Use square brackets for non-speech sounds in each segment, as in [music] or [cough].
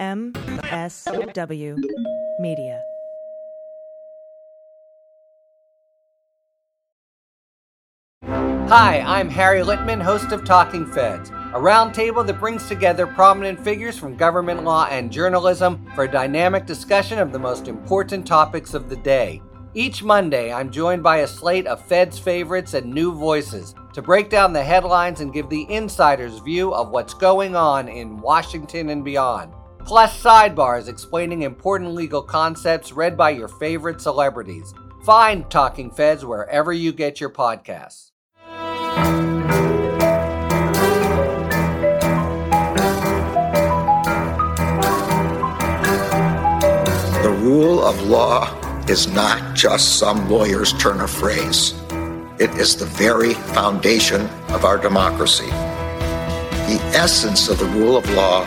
MSW Media. Hi, I'm Harry Litman, host of Talking Feds, a roundtable that brings together prominent figures from government law and journalism for a dynamic discussion of the most important topics of the day. Each Monday, I'm joined by a slate of Fed's favorites and new voices to break down the headlines and give the insider's view of what's going on in Washington and beyond. Plus, sidebars explaining important legal concepts read by your favorite celebrities. Find Talking Feds wherever you get your podcasts. The rule of law is not just some lawyer's turn of phrase. It is the very foundation of our democracy. The essence of the rule of law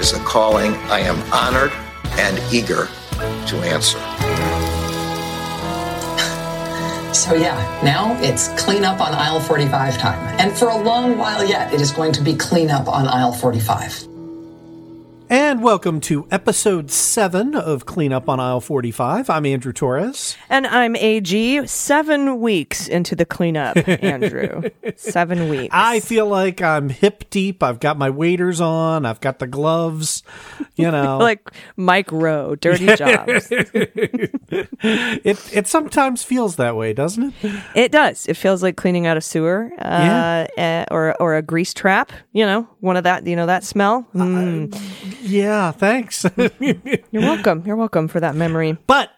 is a calling I am honored and eager to answer. [laughs] So, yeah, now it's clean up on aisle 45 time. And for a long while yet, it is going to be clean up on aisle 45. And welcome to episode seven of Cleanup on Aisle 45. I'm Andrew Torrez. And I'm AG, seven weeks into the cleanup, [laughs] Andrew. seven weeks. I feel like I'm hip deep. I've got my waders on, I've got the gloves, you [laughs] know. like Mike Rowe, Dirty [laughs] Jobs. it, it sometimes feels that way, doesn't it? It does. It feels like cleaning out a sewer uh, Yeah. uh, or, or a grease trap, you know, one of that, you know, that smell. Mm. Yeah, thanks. [laughs] You're welcome. You're welcome for that memory. but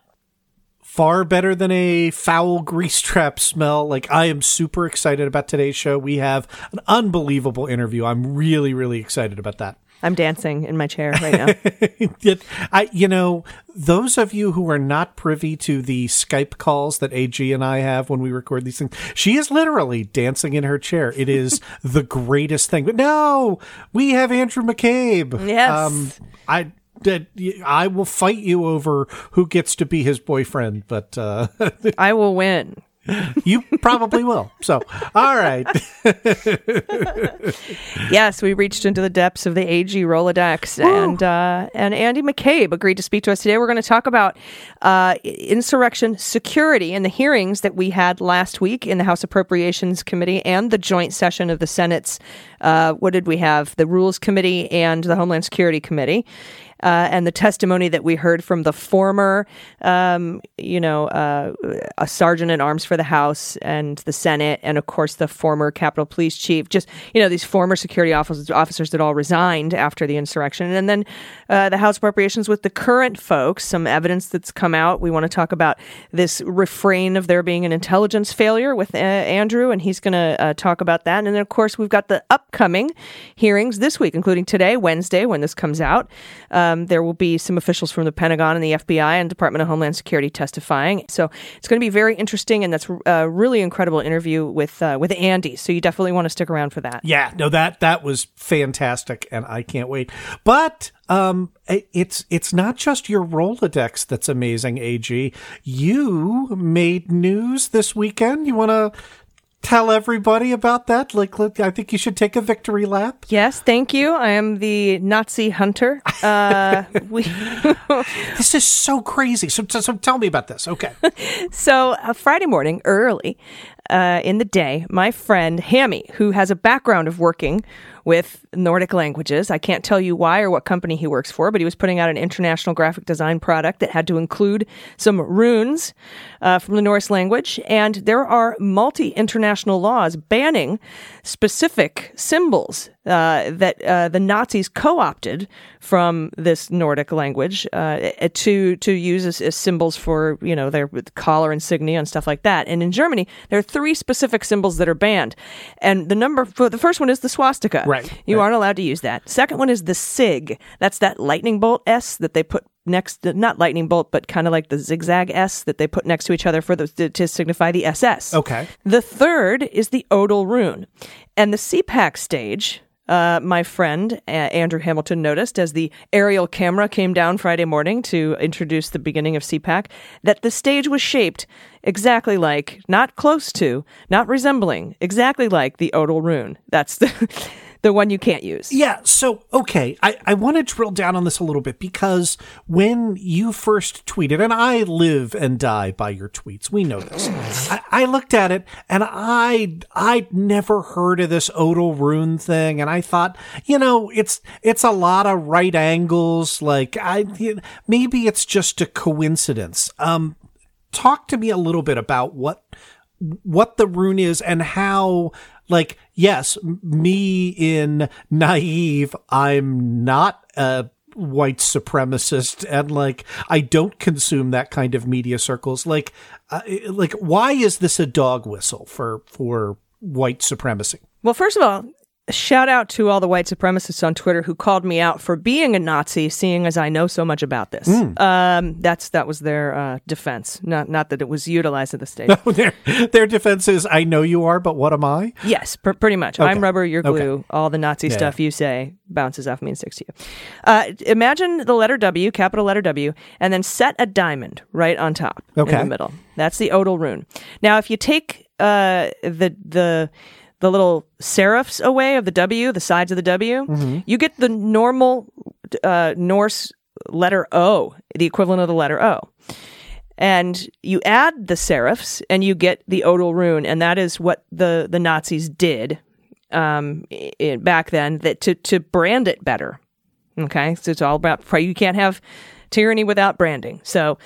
far better than a foul grease trap smell. Like I am super excited about today's show. We have an unbelievable interview. I'm really, really excited about that. I'm dancing in my chair right now. [laughs] I, you know, those of you who are not privy to the Skype calls that AG and I have when we record these things, she is literally dancing in her chair. It is [laughs] the greatest thing. But no, we have Andrew McCabe. Um, Yes. I. That I will fight you over who gets to be his boyfriend, but uh, [laughs] I will win. You probably will. So, all right. [laughs] Yes, we reached into the depths of the AG Rolodex, and uh, and Andy McCabe agreed to speak to us today. We're going to talk about uh, insurrection security and the hearings that we had last week in the House Appropriations Committee and the joint session of the Senate's. Uh, what did we have? The Rules Committee and the Homeland Security Committee. Uh, and the testimony that we heard from the former, um, you know, uh, a sergeant at arms for the House and the Senate, and of course the former Capitol Police Chief. Just you know, these former security officers, officers that all resigned after the insurrection, and then uh, the House Appropriations with the current folks. Some evidence that's come out. We want to talk about this refrain of there being an intelligence failure with uh, Andrew, and he's going to uh, talk about that. And then of course we've got the upcoming hearings this week, including today, Wednesday, when this comes out. Um, there will be some officials from the Pentagon and the FBI and Department of Homeland Security testifying. So it's going to be very interesting, and that's a really incredible interview with uh, with Andy. So you definitely want to stick around for that. Yeah, no that that was fantastic, and I can't wait. But um, it's it's not just your Rolodex that's amazing. Ag, you made news this weekend. You want to tell everybody about that? Like, I think you should take a victory lap. Yes, thank you. I am the Nazi hunter. [laughs] Uh, we [laughs] This is so crazy. So, so, so tell me about this. Okay. [laughs] So, uh, Friday morning, early uh, in the day, my friend Hammy, who has a background of working with Nordic languages, I can't tell you why or what company he works for, but he was putting out an international graphic design product that had to include some runes uh, from the Norse language. And there are multi international laws banning specific symbols uh, that uh, the Nazis co-opted from this Nordic language uh, to to use as, as symbols for you know their collar insignia and stuff like that. And in Germany, there are three specific symbols that are banned, and the number for the first one is the swastika. Right, You right. aren't allowed to use that. Second one is the sig. That's that lightning bolt S that they put next, not lightning bolt, but kind of like the zigzag S that they put next to each other for the to, to signify the SS. Okay. The third is the Odal rune. And the CPAC stage, uh, my friend uh, Andrew Hamilton noticed as the aerial camera came down Friday morning to introduce the beginning of CPAC that the stage was shaped exactly like, not close to, not resembling, exactly like the Odal rune. That's the. [laughs] The one you can't use. Yeah, so okay, I, I want to drill down on this a little bit because when you first tweeted, and I live and die by your tweets, we know this. I, I looked at it and I I'd never heard of this Odal rune thing, and I thought, you know, it's it's a lot of right angles. Like I maybe it's just a coincidence. Um, talk to me a little bit about what what the rune is and how like yes me in naive i'm not a white supremacist and like i don't consume that kind of media circles. Like uh, like why is this a dog whistle for for white supremacy? Well, first of all, shout out to all the white supremacists on Twitter who called me out for being a Nazi, seeing as I know so much about this. Um, that's that was their uh, defense, not not that it was utilized at the stage. [laughs] their their defense is i know you are but what am i yes, pr- pretty much. I'm rubber, you're Okay. glue. All the Nazi stuff you say bounces off me and sticks to you. Uh, imagine the letter W, capital letter W, and then set a diamond right on top okay. in the middle. That's the Odal rune. Now, if you take uh, the the the little serifs away of the W, the sides of the W, you get the normal uh, Norse letter O, the equivalent of the letter O. And you add the serifs and you get the Odal rune, and that is what the, the Nazis did um, back then that to, to brand it better. Okay, so it's all about you can't have tyranny without branding. So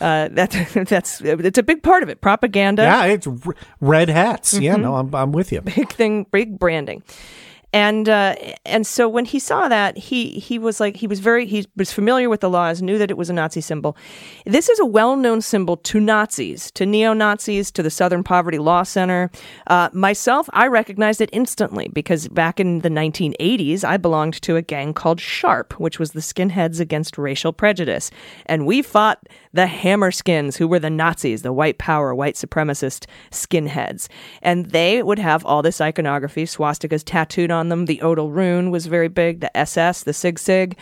uh, [laughs] that's that's it's a big part of it. Propaganda, yeah it's r- red hats yeah no i'm, I'm with you big thing, big branding. And uh, and so when he saw that, he he was like he was very he was familiar with the laws, knew that it was a Nazi symbol. This is a well-known symbol to Nazis, to neo-Nazis, to the Southern Poverty Law Center. Uh, myself, I recognized it instantly because back in the 1980s, I belonged to a gang called Sharp, which was the Skinheads Against Racial Prejudice, and we fought the Hammerskins, who were the Nazis, the white power, white supremacist skinheads, and they would have all this iconography, swastikas tattooed on them. The Odal rune was very big. The SS, the Sig Sig,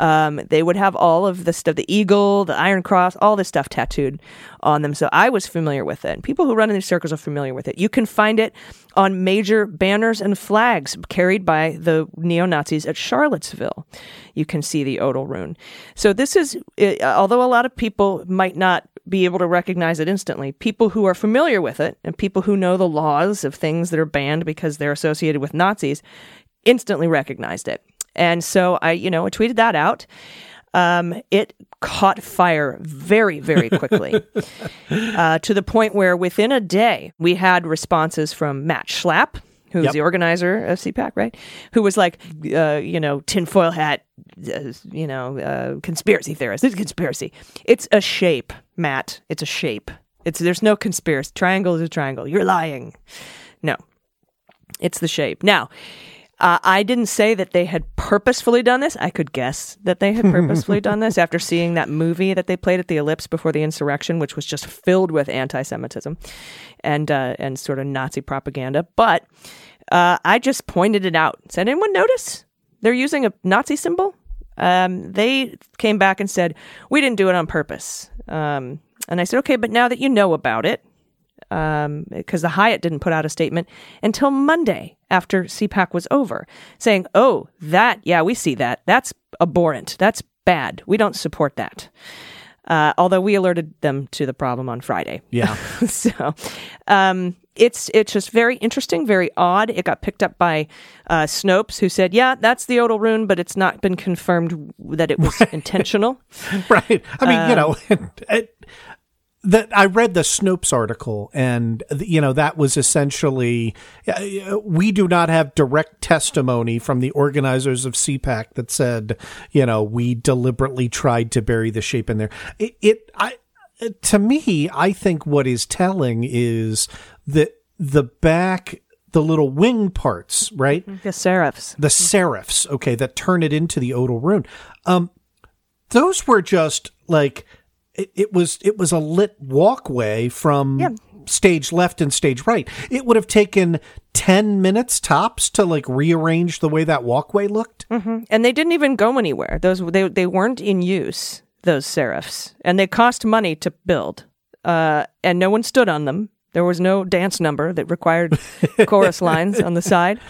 um, they would have all of the stuff, the eagle, the Iron Cross, all this stuff tattooed on them. So I was familiar with it. People who run in these circles are familiar with it. You can find it on major banners and flags carried by the neo Nazis at Charlottesville. You can see the Odal rune. So this is, uh, although a lot of people might not be able to recognize it instantly, people who are familiar with it and people who know the laws of things that are banned because they're associated with Nazis instantly recognized it. And so I, you know, I tweeted that out. Um, it caught fire very, very quickly [laughs] uh, to the point where within a day we had responses from Matt Schlapp, who's Yep. the organizer of CPAC, right? Who was like, uh, you know, tinfoil hat, uh, you know, uh, conspiracy theorist. It's a conspiracy. It's a shape, Matt. It's a shape. It's there's no conspiracy. Triangle is a triangle. You're lying. No, it's the shape. Now, uh, I didn't say that they had purposefully done this. I could guess that they had purposefully done this after seeing that movie that they played at the Ellipse before the insurrection, which was just filled with anti-Semitism and uh, and sort of Nazi propaganda. But uh, I just pointed it out. Said, anyone notice they're using a Nazi symbol? Um, they came back and said we didn't do it on purpose. Um, and I said, okay, but now that you know about it, because the Hyatt didn't put out a statement until Monday after CPAC was over, saying, "Oh, that yeah, we see that. That's abhorrent. That's bad. We don't support that." Uh, although we alerted them to the problem on Friday. Yeah. [laughs] so um, it's it's just very interesting, very odd. It got picked up by uh, Snopes, who said, "Yeah, that's the Odal rune, but it's not been confirmed that it was intentional." [laughs] right. I mean, you know, [laughs] Um, it, that I read the Snopes article, and you know that was essentially uh, we do not have direct testimony from the organizers of CPAC that said, you know, we deliberately tried to bury the shape in there. It, it I to me, I think what is telling is that the back, the little wing parts, right? Mm-hmm. The serifs. The mm-hmm. serifs, okay, that turn it into the odal rune. Um, those were just like it, it was. It was a lit walkway from Yeah. stage left and stage right. It would have taken ten minutes tops to like rearrange the way that walkway looked. Mm-hmm. and they didn't even go anywhere. Those they they weren't in use. Those serifs, and they cost money to build. Uh, and no one stood on them. There was no dance number that required [laughs] chorus lines on the side.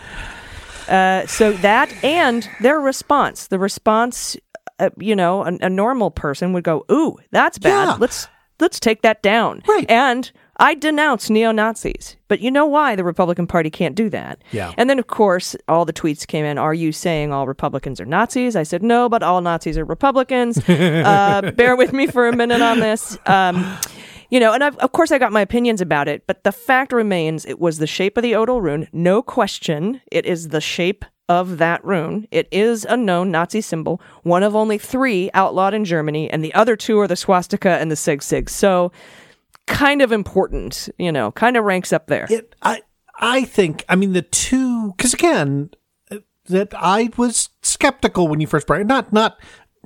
Uh, so that and their response, the response, uh, you know, a, a normal person would go, "Ooh, that's bad. Yeah. Let's let's take that down." Right. And I denounce neo Nazis, but you know why the Republican Party can't do that? Yeah. And then, of course, all the tweets came in. Are you saying all Republicans are Nazis? I said no, but all Nazis are Republicans. [laughs] uh, bear with me for a minute on this. Um, you know, and I've, of course I got my opinions about it, but the fact remains it was the shape of the Odal rune. No question. It is the shape of that rune. It is a known Nazi symbol, one of only three outlawed in Germany, and the other two are the swastika and the sig sig. So, kind of important, you know, kind of ranks up there. it i i think i mean the two because again uh, that i was skeptical when you first brought it not not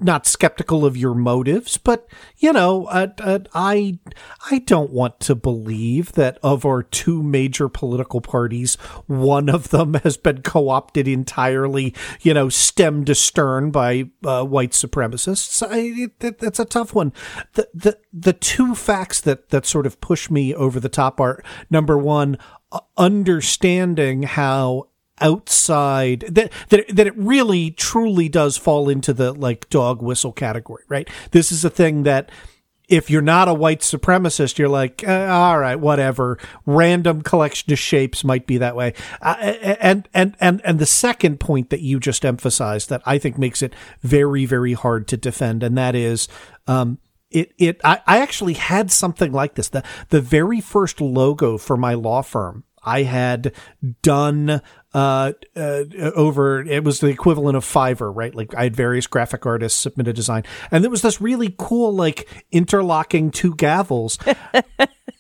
not skeptical of your motives but you know uh, uh, i i don't want to believe that of our two major political parties one of them has been co-opted entirely you know stem to stern by uh, white supremacists. I, it, that, that's a tough one. The, the the two facts that that sort of push me over the top are number one understanding how outside that, that that it really truly does fall into the like dog whistle category right? This is a thing that if you're not a white supremacist you're like uh, all right whatever. Random collection of shapes might be that way. Uh, and and and and the second point that you just emphasized that i think makes it very very hard to defend and that is um it it I, I actually had something like this. The the very first logo for my law firm I had done uh, uh, over it was the equivalent of Fiverr, right? Like I had various graphic artists submit a design, and there was this really cool like interlocking two gavels.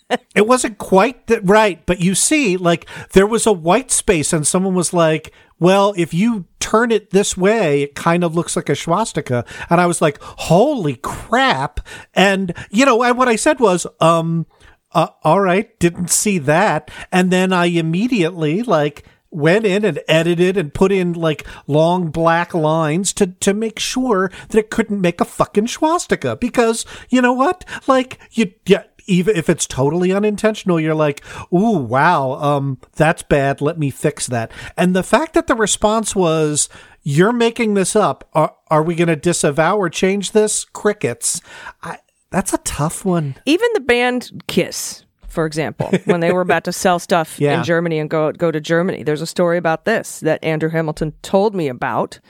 [laughs] it wasn't quite that right, but you see, like there was a white space, and someone was like, "Well, if you turn it this way, it kind of looks like a swastika." And I was like, "Holy crap!" And you know, and what I said was, um uh, all right, didn't see that. And then I immediately like went in and edited and put in like long black lines to to make sure that it couldn't make a fucking swastika because you know what? Like you yeah even if it's totally unintentional, you're like, ooh, wow, um, that's bad. Let me fix that. And the fact that the response was, you're making this up. Are, are we going to disavow or change this? Crickets. I, that's a tough one. Even the band Kiss, for example, when they were about to sell [laughs] stuff Yeah. in Germany and go go to Germany, there's a story about this that Andrew Hamilton told me about,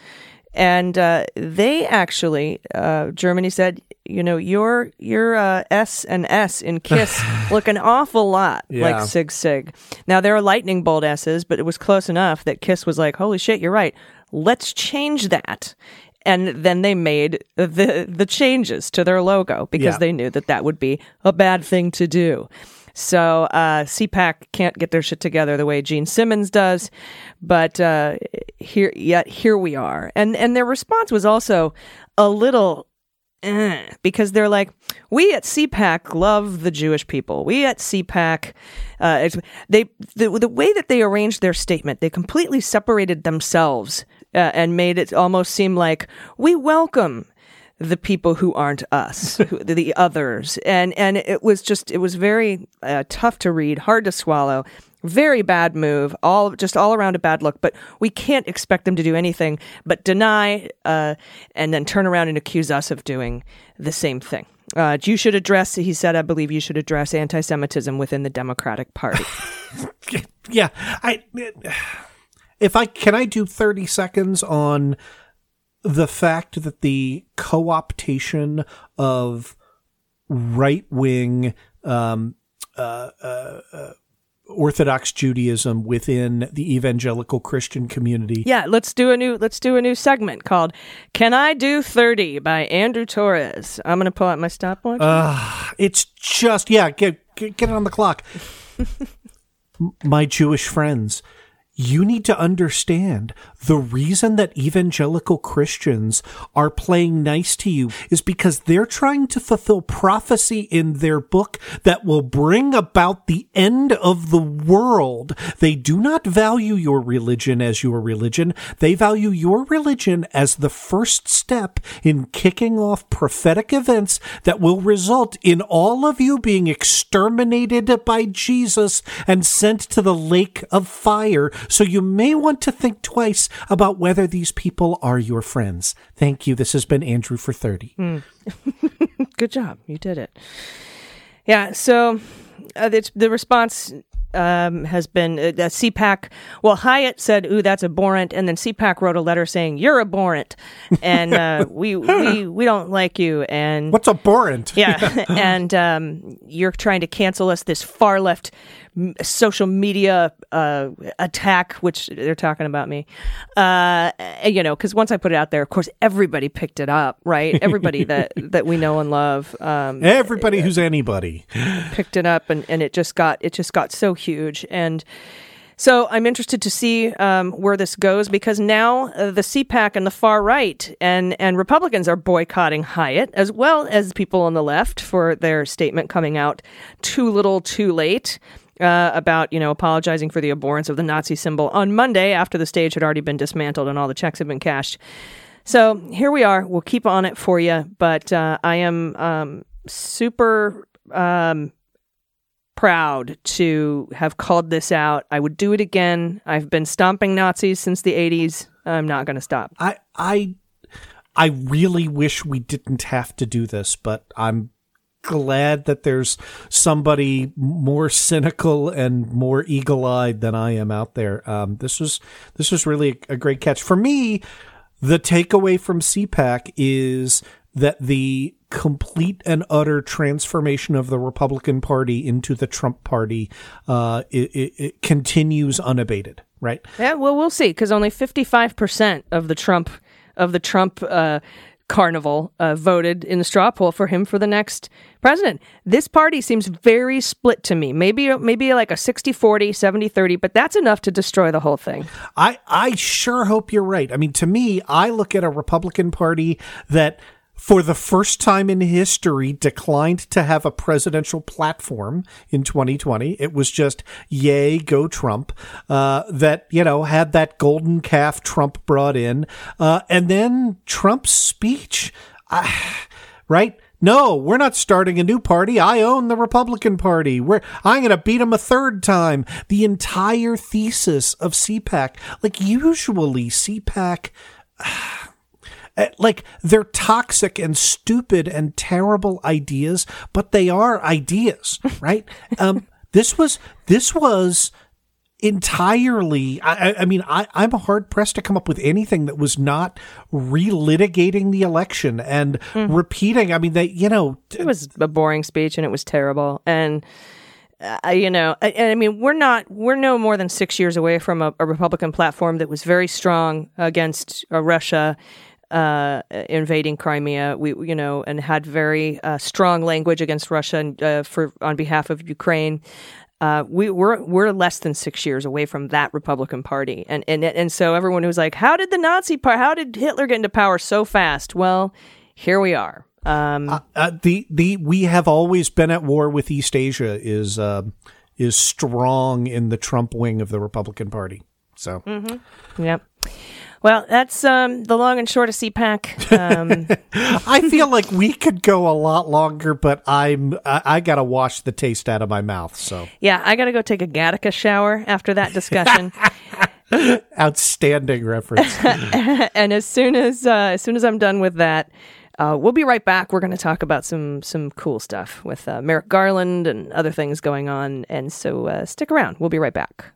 and uh, they actually uh, Germany said, you know, your your uh, S and S in Kiss [laughs] look an awful lot Yeah. like Sig Sig. Now there are lightning bolt S's, but it was close enough that Kiss was like, holy shit, you're right. Let's change that. And then they made the the changes to their logo because Yeah. they knew that that would be a bad thing to do. So uh, CPAC can't get their shit together the way Gene Simmons does, but uh, here yet here we are, and and their response was also a little eh, because they're like, we at CPAC love the Jewish people. We at CPAC, uh, they the the way that they arranged their statement, they completely separated themselves uh, and made it almost seem like we welcome the people who aren't us, [laughs] who, the others, and and it was just it was very uh, tough to read, hard to swallow. Very bad move, all just all around a bad look. But we can't expect them to do anything but deny uh, and then turn around and accuse us of doing the same thing. Uh, you should address, he said, I believe you should address anti-Semitism within the Democratic Party. [laughs] yeah i if i can i do 30 seconds on the fact that the co-optation of right-wing um uh, uh, uh, orthodox judaism within the evangelical christian community yeah, let's do a new let's do a new segment called "Can I Do 30" by Andrew Torrez. I'm gonna pull out my stopwatch. it's just yeah get, get get it on the clock [laughs] my Jewish friends, you need to understand the reason that evangelical Christians are playing nice to you is because they're trying to fulfill prophecy in their book that will bring about the end of the world. They do not value your religion as your religion. They value your religion as the first step in kicking off prophetic events that will result in all of you being exterminated by Jesus and sent to the lake of fire so you may want to think twice about whether these people are your friends. Thank you. This has been Andrew for 30. Mm. [laughs] Good job. You did it. Yeah. So uh, the response um, has been uh, CPAC. Well, Hyatt said, "Ooh, that's abhorrent," and then CPAC wrote a letter saying, "You're abhorrent," and uh, [laughs] we we we don't like you. And what's abhorrent? Yeah, [laughs] and um, you're trying to cancel us. This far left social media uh, attack, which they're talking about me. Uh, you know, because once I put it out there, of course, everybody picked it up, right? Everybody [laughs] that that we know and love. Um, everybody who's anybody picked it up, and, and it just got it just got so huge and. So I'm interested to see um, where this goes because now uh, the CPAC and the far right and and Republicans are boycotting Hyatt as well as people on the left for their statement coming out too little, too late uh, about you know apologizing for the abhorrence of the Nazi symbol on Monday after the stage had already been dismantled and all the checks had been cashed. So here we are. We'll keep on it for you, but uh, I am um, super um, proud to have called this out. I would do it again. I've been stomping Nazis since the '80s. I'm not going to stop. I I I really wish we didn't have to do this, but I'm glad that there's somebody more cynical and more eagle-eyed than I am out there. Um, this was this was really a great catch for me. The takeaway from CPAC is that the complete and utter transformation of the Republican Party into the Trump Party uh, it, it, it continues unabated. Right? Yeah. Well, we'll see because only fifty five percent of the Trump of the Trump. Uh, Carnival uh, voted in the straw poll for him for the next president. This party seems very split to me. Maybe maybe like a 60-40, 70-30, but that's enough to destroy the whole thing. I I sure hope you're right. I mean, to me, I look at a Republican Party that for the first time in history, declined to have a presidential platform in 2020. It was just, yay, go Trump, uh, that, you know, had that golden calf Trump brought in. Uh, and then Trump's speech, uh, right? No, we're not starting a new party. I own the Republican Party. We're, I'm going to beat him a third time. The entire thesis of CPAC, like usually CPAC, like they're toxic and stupid and terrible ideas, but they are ideas, [laughs] right? um, this was this was entirely I, I mean I, i'm hard pressed to come up with anything that was not relitigating the election and mm. repeating i mean they you know it was a boring speech and it was terrible and uh, you know, I, I, mean, we're not, we're no more than six years away from a, a Republican platform that was very strong against uh, Russia uh, invading Crimea. We, you know, and had very uh, strong language against Russia and, uh, for on behalf of Ukraine. Uh, we, we're we're less than six years away from that Republican Party, and and and so everyone was like, "How did the Nazi part? How did Hitler get into power so fast?" Well, here we are. Um, uh, uh, the the we have always been at war with East Asia is is strong in the Trump wing of the Republican Party. So, mm-hmm. yep. Well, that's um, the long and short of CPAC. Um, [laughs] I feel like we could go a lot longer, but I'm I, I got to wash the taste out of my mouth. So yeah, I got to go take a Gattaca shower after that discussion. [laughs] Outstanding reference. [laughs] and as soon as uh, as soon as I'm done with that. Uh, we'll be right back. We're going to talk about some some cool stuff with uh, Merrick Garland and other things going on, and so uh, stick around. We'll be right back.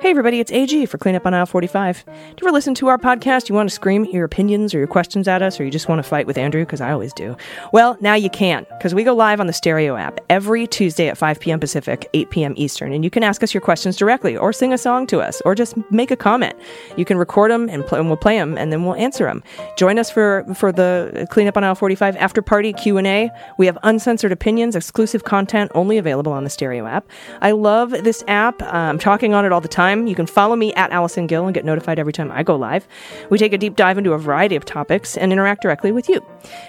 Hey everybody, it's AG for Cleanup on Aisle 45. Do you ever listen to our podcast? You want to scream your opinions or your questions at us, or you just want to fight with Andrew? Because I always do. Well, now you can, because we go live on the Stereo app every Tuesday at 5 p.m. Pacific, 8 p.m. Eastern, and you can ask us your questions directly, or sing a song to us, or just make a comment. You can record them and, play, and we'll play them, and then we'll answer them. Join us for for the Cleanup on Aisle 45 after party Q and A. We have uncensored opinions, exclusive content, only available on the Stereo app. I love this app. I'm talking on it all the time. You can follow me at Allison Gill and get notified every time I go live. We take a deep dive into a variety of topics and interact directly with you.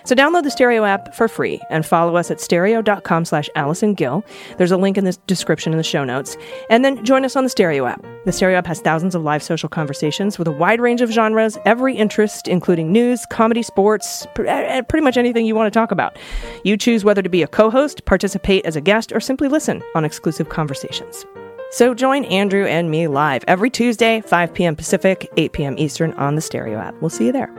So download the Stereo app for free and follow us at stereo.com slash Allison Gill. There's a link in the description in the show notes. And then join us on the Stereo app. The Stereo app has thousands of live social conversations with a wide range of genres, every interest, including news, comedy, sports, eh, eh, pretty much anything you want to talk about. You choose whether to be a co-host, participate as a guest, or simply listen on exclusive conversations. So join Andrew and me live every Tuesday, 5 p.m. Pacific, 8 p.m. Eastern on the Stereo app. We'll see you there.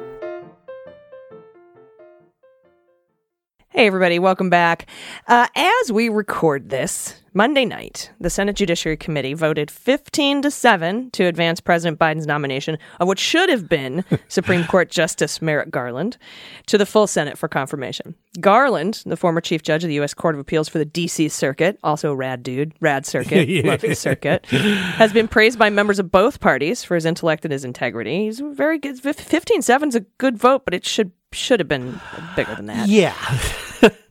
Hey, everybody, welcome back. Uh, as we record this, Monday night, the Senate Judiciary Committee voted 15 to 7 to advance President Biden's nomination of what should have been [laughs] Supreme Court Justice Merrick Garland to the full Senate for confirmation. Garland, the former Chief Judge of the U.S. Court of Appeals for the D.C. Circuit, also rad dude, rad circuit, yeah. [laughs] [laughs] love his circuit, has been praised by members of both parties for his intellect and his integrity. He's very good. 15 7 is a good vote, but it should should have been bigger than that. Yeah.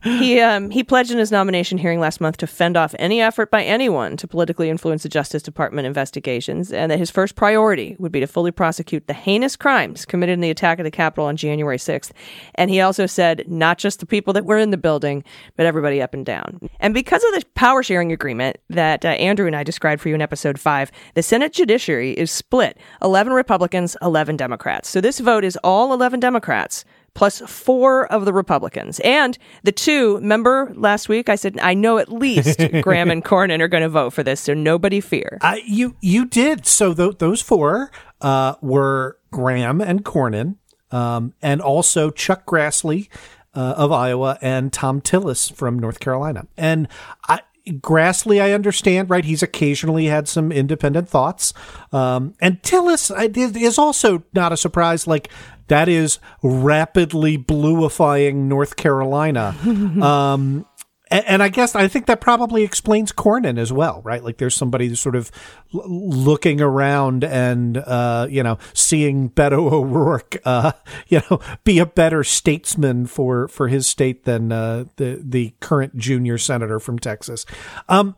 He um, he pledged in his nomination hearing last month to fend off any effort by anyone to politically influence the Justice Department investigations, and that his first priority would be to fully prosecute the heinous crimes committed in the attack of the Capitol on January 6th. And he also said not just the people that were in the building, but everybody up and down. And because of the power sharing agreement that uh, Andrew and I described for you in episode five, the Senate Judiciary is split 11 Republicans, 11 Democrats. So this vote is all 11 Democrats plus four of the Republicans. And the two, remember last week I said, I know at least [laughs] Graham and Cornyn are going to vote for this, so nobody fear. Uh, you, you did. So th- those four uh, were Graham and Cornyn, um, and also Chuck Grassley. Uh, of Iowa and Thom Tillis from North Carolina. And I, Grassley, I understand, right? He's occasionally had some independent thoughts. Um, and Tillis is also not a surprise. Like, that is rapidly bluifying North Carolina. [laughs] um, and, and, I guess I think that probably explains Cornyn as well, right? Like there's somebody sort of l- looking around and, uh, you know, seeing Beto O'Rourke, uh, [laughs] you know, be a better statesman for, for his state than, uh, the, the current junior senator from Texas. Um,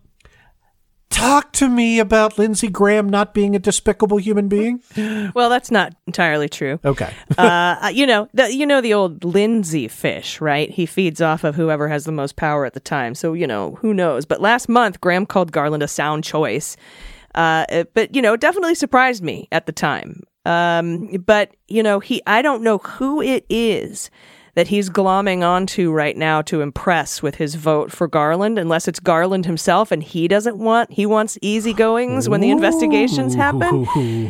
talk to me about Lindsey Graham not being a despicable human being? [laughs] Well, that's not entirely true. Okay. [laughs] uh, you know, the, you know the old Lindsey fish, right? He feeds off of whoever has the most power at the time. So, you know, who knows? But last month, Graham called Garland a sound choice. Uh, but, you know, it definitely surprised me at the time. Um, but, you know, he, I don't know who it is that he's glomming onto right now to impress with his vote for Garland, unless it's Garland himself and he doesn't want, he wants easygoings when the investigations happen.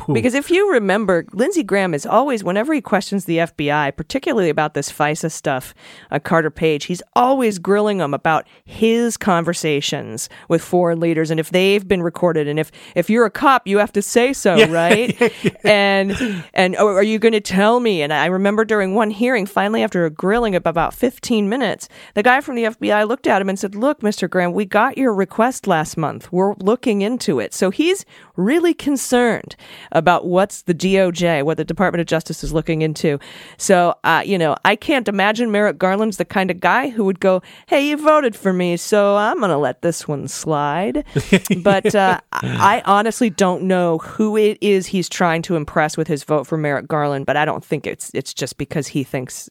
[laughs] because if you remember, Lindsey Graham is always, whenever he questions the FBI, particularly about this FISA stuff, uh, Carter Page, he's always grilling them about his conversations with foreign leaders and if they've been recorded. And if, if you're a cop, you have to say so, yeah. right? [laughs] and, and oh, are you going to tell me? And I remember during one hearing, finally after a grilling of about 15 minutes, the guy from the FBI looked at him and said, Look, Mr. Graham, we got your request last month. We're looking into it. So he's really concerned about what's the DOJ, what the Department of Justice is looking into. So, uh, you know, I can't imagine Merrick Garland's the kind of guy who would go, Hey, you voted for me, so I'm going to let this one slide. [laughs] but uh, I honestly don't know who it is he's trying to impress with his vote for Merrick Garland, but I don't think it's it's just because he thinks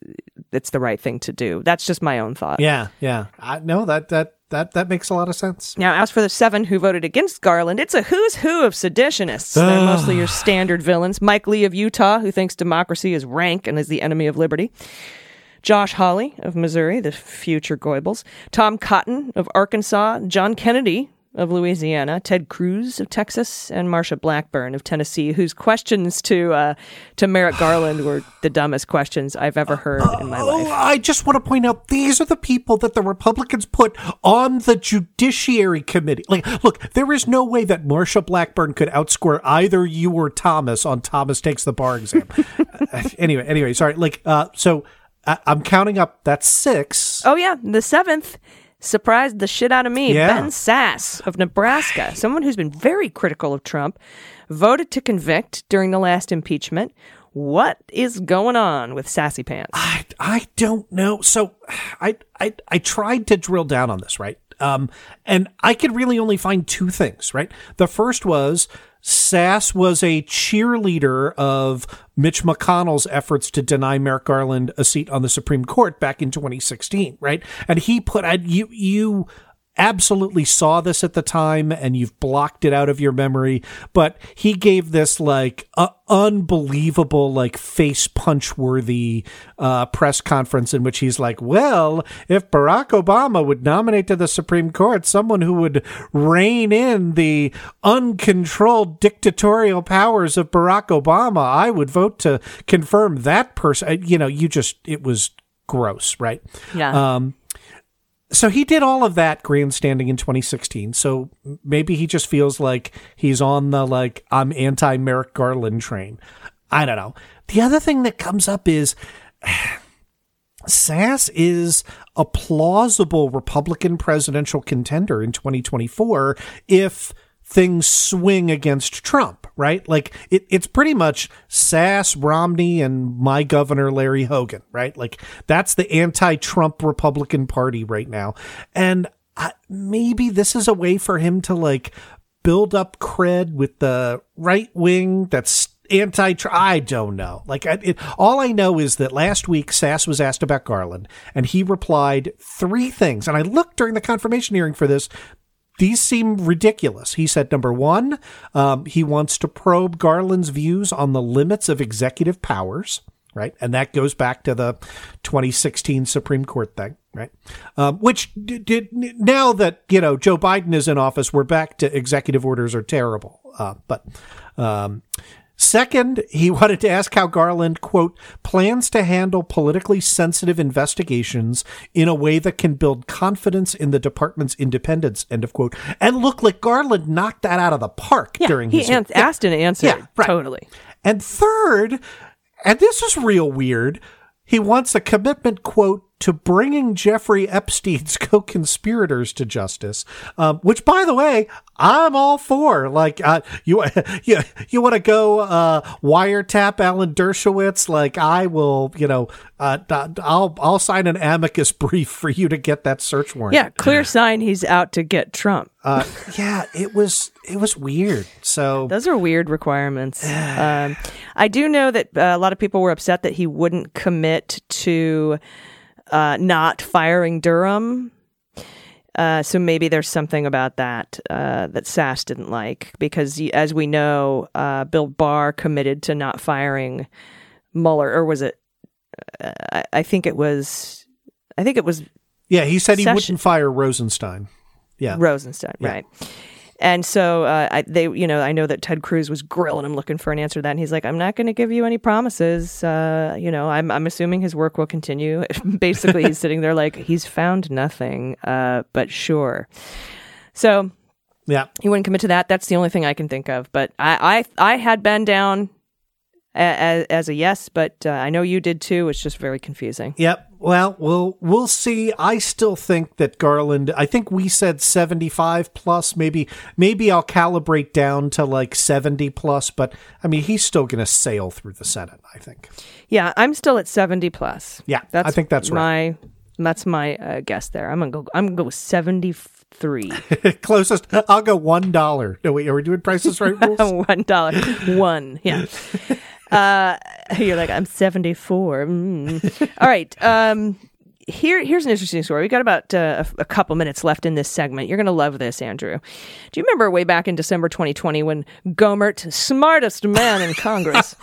it's the right thing to do. That's just my own thought. Yeah, yeah. I, no, that that that that makes a lot of sense. Now, as for the seven who voted against Garland, it's a who's who of seditionists. They're mostly your standard villains. Mike Lee of Utah, who thinks democracy is rank and is the enemy of liberty. Josh Hawley of Missouri, the future Goebbels. Tom Cotton of Arkansas. John Kennedy of Louisiana, Ted Cruz of Texas, and Marsha Blackburn of Tennessee, whose questions to uh, to Merrick Garland were the dumbest questions I've ever heard in my Oh, life. I just want to point out these are the people that the Republicans put on the Judiciary Committee. Like, look, there is no way that Marsha Blackburn could outscore either you or Thomas on Thomas takes the bar exam. Uh, [laughs] [laughs] anyway, anyway, sorry. Like, uh, so I- I'm counting up. That's six. Oh yeah, the seventh surprised the shit out of me. Yeah. Ben Sasse of Nebraska, someone who's been very critical of Trump, voted to convict during the last impeachment. What is going on with Sassy Pants? I, I don't know. So I, I I tried to drill down on this, right? Um, and I could really only find two things, right? The first was Sasse was a cheerleader of Mitch McConnell's efforts to deny Merrick Garland a seat on the Supreme Court back in 2016, right? And he put you you absolutely saw this at the time and you've blocked it out of your memory but he gave this like uh, unbelievable like face punch worthy uh, press conference in which he's like well if barack obama would nominate to the supreme court someone who would rein in the uncontrolled dictatorial powers of barack obama i would vote to confirm that person you know you just it was gross right Yeah. um, so he did all of that grandstanding in 2016. So maybe he just feels like he's on the like I'm anti Merrick Garland train. I don't know. The other thing that comes up is [sighs] Sasse is a plausible Republican presidential contender in 2024 if things swing against Trump, right? Like it, it's pretty much Sasse, Romney, and my governor, Larry Hogan, right? Like that's the anti Trump Republican Party right now. And I, maybe this is a way for him to like build up cred with the right wing that's anti I don't know. Like I, it, all I know is that last week Sasse was asked about Garland and he replied three things. And I looked during the confirmation hearing for this. These seem ridiculous. He said, number one, um, he wants to probe Garland's views on the limits of executive powers, right? And that goes back to the 2016 Supreme Court thing, right? Um, which did, did now that you know Joe Biden is in office, we're back to executive orders are terrible. Uh, but um, Second, he [laughs] wanted to ask how Garland, quote, plans to handle politically sensitive investigations in a way that can build confidence in the department's independence, end of quote. And look, like Garland knocked that out of the park yeah, during he his. ans- asked and answered. Yeah, right. Totally. And third, and this is real weird, he wants a commitment, quote, to bringing Jeffrey Epstein's [laughs] co-conspirators to justice, um, which, by the way, I'm all for. Like, uh, you, [laughs] you, you want to go uh, wiretap Alan Dershowitz? Like, I will, you know, uh, I'll, I'll sign an amicus [laughs] brief for you to get that search warrant. Yeah, clear sign he's out to get Trump. Uh, yeah, it was, it was weird. So Those are weird requirements. [sighs] um, I do know that uh, a lot of people were upset that he wouldn't commit to uh, not firing Durham. Uh, so maybe there's something about that uh, that Sasse didn't like because, as we know, uh, Bill Barr committed to not firing Mueller, or was it? Uh, I, I think it was. I think it was yeah, he said he wouldn't fire Rosenstein. Yeah. Rosenstein, Yeah. right? And so uh, I, they, you know, I know that Ted Cruz was grilling him, looking for an answer to that. And he's like, "I'm not going to give you any promises. Uh, you know, I'm, I'm assuming his work will continue." [laughs] Basically, he's sitting there like he's found nothing, uh, but sure. So Yeah. he wouldn't commit to that. That's the only thing I can think of. But I, I, I had been down as, as a yes, but uh, I know you did too. It's just very confusing. Yep. Well, we'll we'll see. I still think that Garland. I think we said seventy five plus. Maybe maybe I'll calibrate down to like seventy plus. But I mean, he's still going to sail through the Senate. I think. Yeah, I'm still at 70 plus. Yeah, that's I think that's right. my that's my uh, guess there. I'm gonna go. I'm gonna go 73. [laughs] Closest. I'll go one dollar. No, wait. Are we doing prices right [laughs] rules? One dollar. One. Yeah. Uh, [laughs] you're like I'm 74. Mm. All right. Um, here, here's an interesting story. We got about uh, a, a couple minutes left in this segment. You're going to love this, Andrew. Do you remember way back in December 2020 when Gohmert, smartest man in Congress,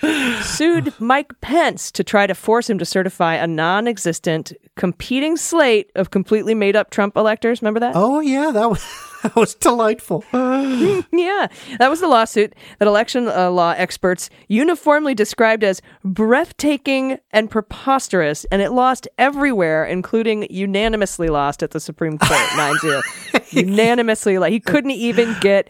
[laughs] sued Mike Pence to try to force him to certify a non-existent competing slate of completely made-up Trump electors? Remember that? oh yeah, that was [laughs] that was delightful. [laughs] Yeah, that was the lawsuit that election uh, law experts uniformly described as breathtaking and preposterous, and it lost everywhere, including unanimously lost at the Supreme Court [laughs] 9 0. unanimously, like he couldn't even get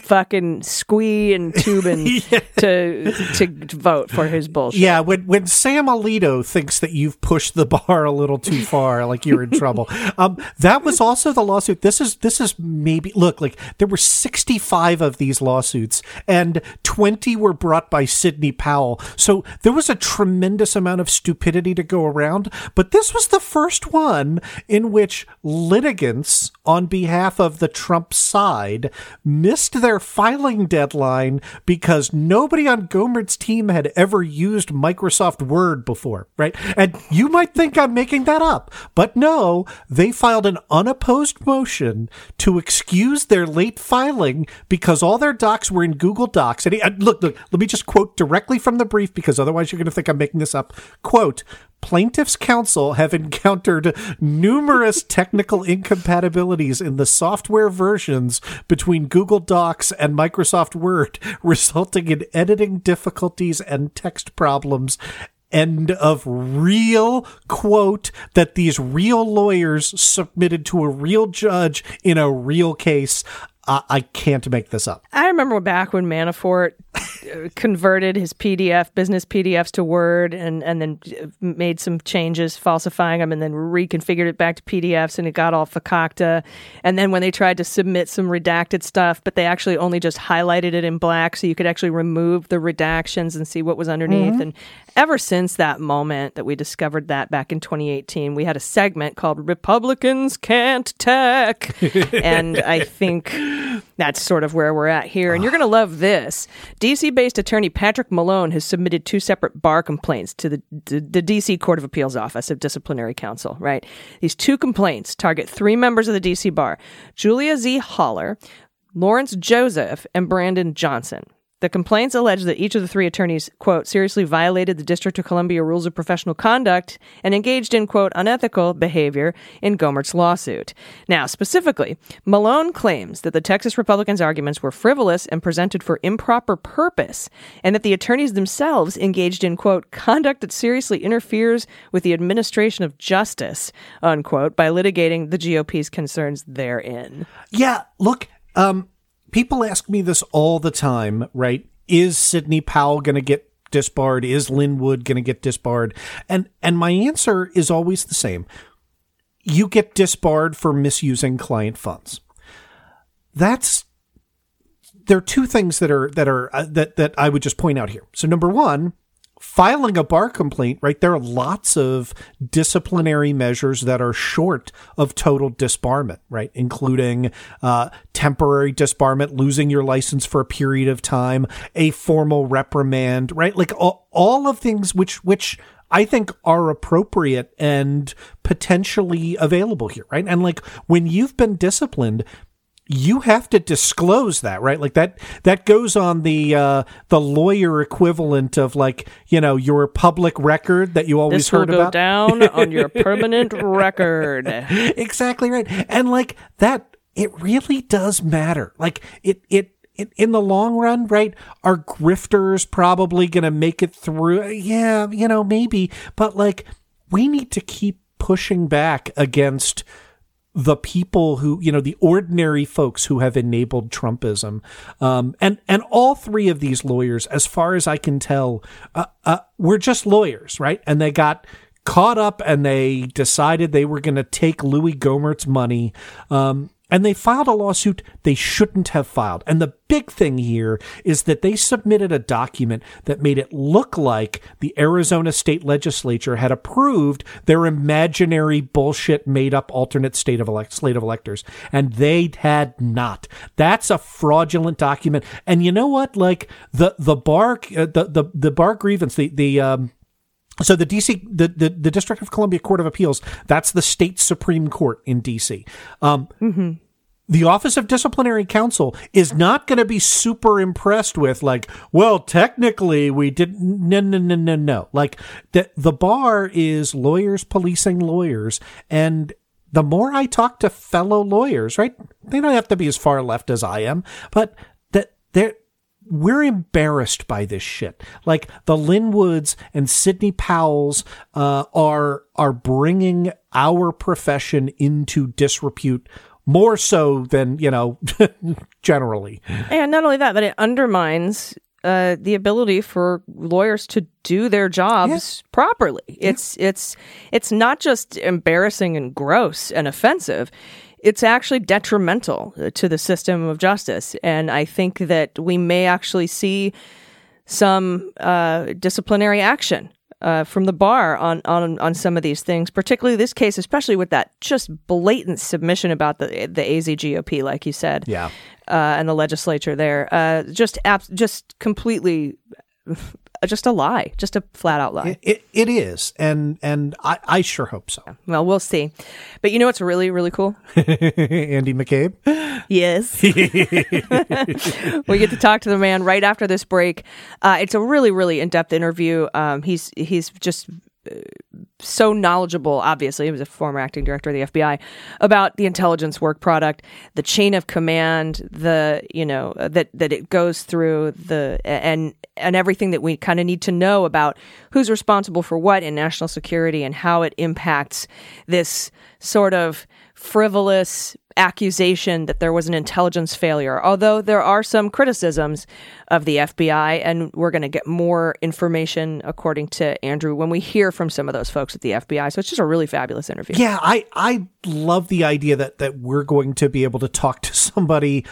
fucking Squee and Tubin to to vote for his bullshit. Yeah, when when Sam Alito thinks that you've pushed the bar a little too far, like you're in trouble. Um, that was also the lawsuit. This is this is maybe look like there were 65 of these lawsuits, and 20 were brought by Sidney Powell. So there was a tremendous amount of stupidity to go around. But this was the first one in which litigants on behalf of the Trump side missed their filing deadline because nobody on Gohmert's team had ever used Microsoft Word before, right? And you might think I'm making that up, but no, they filed an unopposed motion to excuse their late filing because all their docs were in Google Docs. And he, uh, look, look, let me just quote directly from the brief because otherwise you're going to think I'm making this up. Quote, plaintiffs' counsel have encountered numerous [laughs] technical incompatibilities in the software versions between Google Docs and Microsoft Word, [laughs] resulting in editing difficulties and text problems. End of real quote that these real lawyers submitted to a real judge in a real case. I can't make this up. I remember back when Manafort converted his PDF, business PDFs to Word and, and then uh, made some changes, falsifying them, and then reconfigured it back to PDFs, and it got all fakakta. And then when they tried to submit some redacted stuff, but they actually only just highlighted it in black so you could actually remove the redactions and see what was underneath. And ever since that moment that we discovered that back in 2018, we had a segment called Republicans Can't Tech. [laughs] and I think that's sort of where we're at here. And you're going to love this. DC based attorney Patrick Malone has submitted two separate bar complaints to the, the, the DC Court of Appeals Office of Disciplinary Counsel, right? These two complaints target three members of the DC bar Julia Z. Haller, Lawrence Joseph, and Brandon Johnson. The complaints allege that each of the three attorneys, quote, seriously violated the District of Columbia rules of professional conduct and engaged in, quote, unethical behavior in Gohmert's lawsuit. Now, specifically, Malone claims that the Texas Republicans' arguments were frivolous and presented for improper purpose, and that the attorneys themselves engaged in, quote, conduct that seriously interferes with the administration of justice, unquote, by litigating the GOP's concerns therein. Yeah, look, um, people ask me this all the time, right? Is Sidney Powell going to get disbarred? Is Lin Wood going to get disbarred? And and my answer is always the same. You get disbarred for misusing client funds. That's there are two things that are that are uh, that that I would just point out here. So number 1, filing a bar complaint, right? There are lots of disciplinary measures that are short of total disbarment, right? Including uh, temporary disbarment, losing your license for a period of time, a formal reprimand, right? Like all, all of things which which I think are appropriate and potentially available here, right? And like when you've been disciplined, you have to disclose that, right? Like that that goes on the uh the lawyer equivalent of like, you know, your public record that you always This heard will go about. down on your [laughs] permanent record. exactly right. And like that it really does matter. Like it it in, in the long run, right? Are grifters probably going to make it through? Yeah, you know, maybe, but like we need to keep pushing back against the people who you know the ordinary folks who have enabled Trumpism, um, and and all three of these lawyers, as far as I can tell, uh, uh, were just lawyers, right? And they got caught up and they decided they were going to take Louis Gohmert's money. Um, and they filed a lawsuit they shouldn't have filed. And the big thing here is that they submitted a document that made it look like the Arizona state legislature had approved their imaginary bullshit made up alternate state of elect- slate of electors. And they had not. That's a fraudulent document. And you know what? Like the, the bar, uh, the, the, the bar grievance, the, the, um, so the DC, the, the, the District of Columbia Court of Appeals, that's the state Supreme Court in DC. Um, The Office of Disciplinary Counsel is not going to be super impressed with like, well, technically we didn't. No, no, no, no, no. Like the the bar is lawyers policing lawyers, and the more I talk to fellow lawyers, right? They don't have to be as far left as I am, but that they're, we're embarrassed by this shit. Like the Lin Woods and Sidney Powell's uh, are are bringing our profession into disrepute more so than you know [laughs] generally. And not only that, but it undermines uh, the ability for lawyers to do their jobs yeah. properly. It's yeah. it's it's not just embarrassing and gross and offensive. It's actually detrimental to the system of justice, and I think that we may actually see some uh, disciplinary action uh, from the bar on, on on some of these things, particularly this case, especially with that just blatant submission about the the AZ GOP, like you said, yeah, uh, and the legislature there, uh, just ab- just completely just a lie, just a flat out lie. It, it, it is, and and I, I sure hope so. Well, we'll see. But you know what's really really cool? [laughs] Andy McCabe. Yes. [laughs] we get to talk to the man right after this break. Uh, it's a really really in depth interview. Um, he's he's just so knowledgeable, obviously, he was a former acting director of the FBI, about the intelligence work product, the chain of command, the, you know, that, that it goes through the, and, and everything that we kind of need to know about who's responsible for what in national security and how it impacts this sort of frivolous accusation that there was an intelligence failure, although there are some criticisms of the FBI, and we're going to get more information, according to Andrew, when we hear from some of those folks at the FBI. So it's just a really fabulous interview. Yeah, I, I love the idea that, that we're going to be able to talk to somebody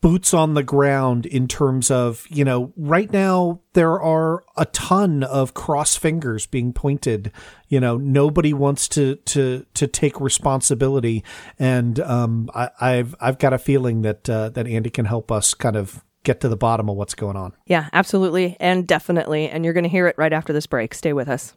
boots on the ground in terms of, you know, right now there are a ton of cross fingers being pointed. You know, nobody wants to to to take responsibility, and um, I, have I've got a feeling that uh, that Andy can help us kind of get to the bottom of what's going on. Yeah, absolutely, and definitely, and you're going to hear it right after this break. Stay with us.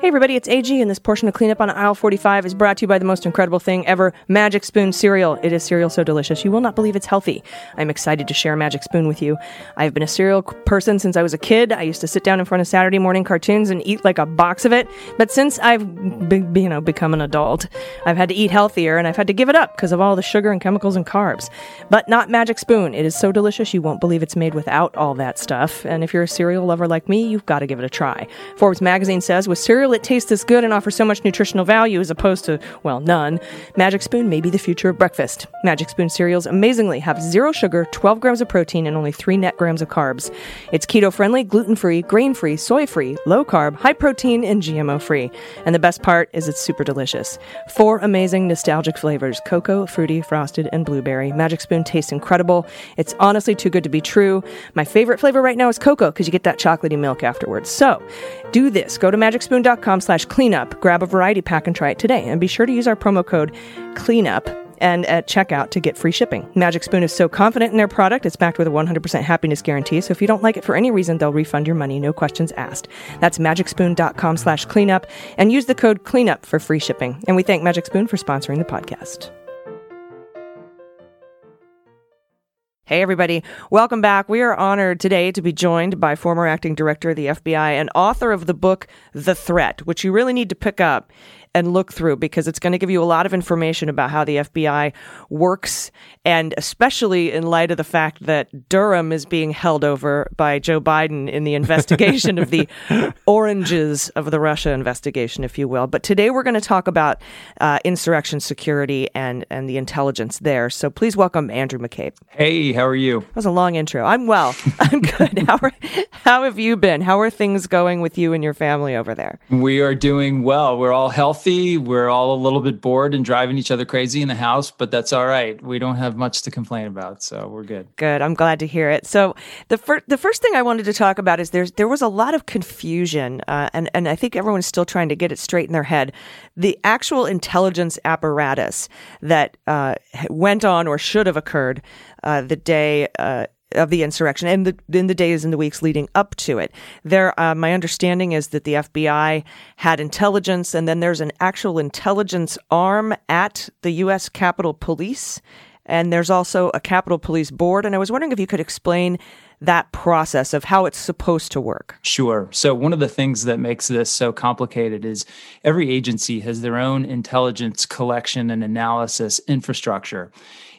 Hey everybody, it's AG, and this portion of Cleanup on Aisle 45 is brought to you by the most incredible thing ever, Magic Spoon cereal. It is cereal so delicious, you will not believe it's healthy. I'm excited to share Magic Spoon with you. I've been a cereal person since I was a kid. I used to sit down in front of Saturday morning cartoons and eat like a box of it. But since I've, be, you know, become an adult, I've had to eat healthier, and I've had to give it up because of all the sugar and chemicals and carbs. But not Magic Spoon. It is so delicious, you won't believe it's made without all that stuff. And if you're a cereal lover like me, you've got to give it a try. Forbes magazine says, with cereal it tastes this good and offer so much nutritional value as opposed to, well, none, Magic Spoon may be the future of breakfast. Magic Spoon cereals amazingly have zero sugar, 12 grams of protein, and only 3 net grams of carbs. It's keto friendly, gluten free, grain free, soy free, low carb, high protein, and GMO free. And the best part is it's super delicious. Four amazing nostalgic flavors cocoa, fruity, frosted, and blueberry. Magic Spoon tastes incredible. It's honestly too good to be true. My favorite flavor right now is cocoa because you get that chocolatey milk afterwards. So do this. Go to magicspoon.com slash cleanup grab a variety pack and try it today. And be sure to use our promo code CLEANUP and at checkout to get free shipping. Magic Spoon is so confident in their product, it's backed with a 100% happiness guarantee. So if you don't like it for any reason, they'll refund your money, no questions asked. That's magicspoon.com slash cleanup and use the code cleanup for free shipping. And we thank Magic Spoon for sponsoring the podcast. Hey, everybody. Welcome back. We are honored today to be joined by former acting director of the FBI and author of the book, The Threat, which you really need to pick up and look through because it's going to give you a lot of information about how the FBI works, and especially in light of the fact that Durham is being held over by Joe Biden in the investigation of the [laughs] oranges of the Russia investigation, if you will. But today we're going to talk about uh, insurrection security and, and the intelligence there. So please welcome Andrew McCabe. Hey, how are you? That was a long intro. I'm well. [laughs] I'm good. how, are, how have you been? How are things going with you and your family over there? We are doing well. We're all healthy healthy. We're all a little bit bored and driving each other crazy in the house, but that's all right. We don't have much to complain about, so we're good. Good. I'm glad to hear it. So the first the first thing I wanted to talk about is there's there was a lot of confusion, uh, and and I think everyone's still trying to get it straight in their head. The actual intelligence apparatus that uh, went on or should have occurred uh, the day uh, of the insurrection and the, in the days and the weeks leading up to it. There, uh, my understanding is that the FBI had intelligence, and then there's an actual intelligence arm at the U.S. Capitol Police, and there's also a Capitol Police board. And I was wondering if you could explain that process of how it's supposed to work? Sure. So, one of the things that makes this so complicated is every agency has their own intelligence collection and analysis infrastructure.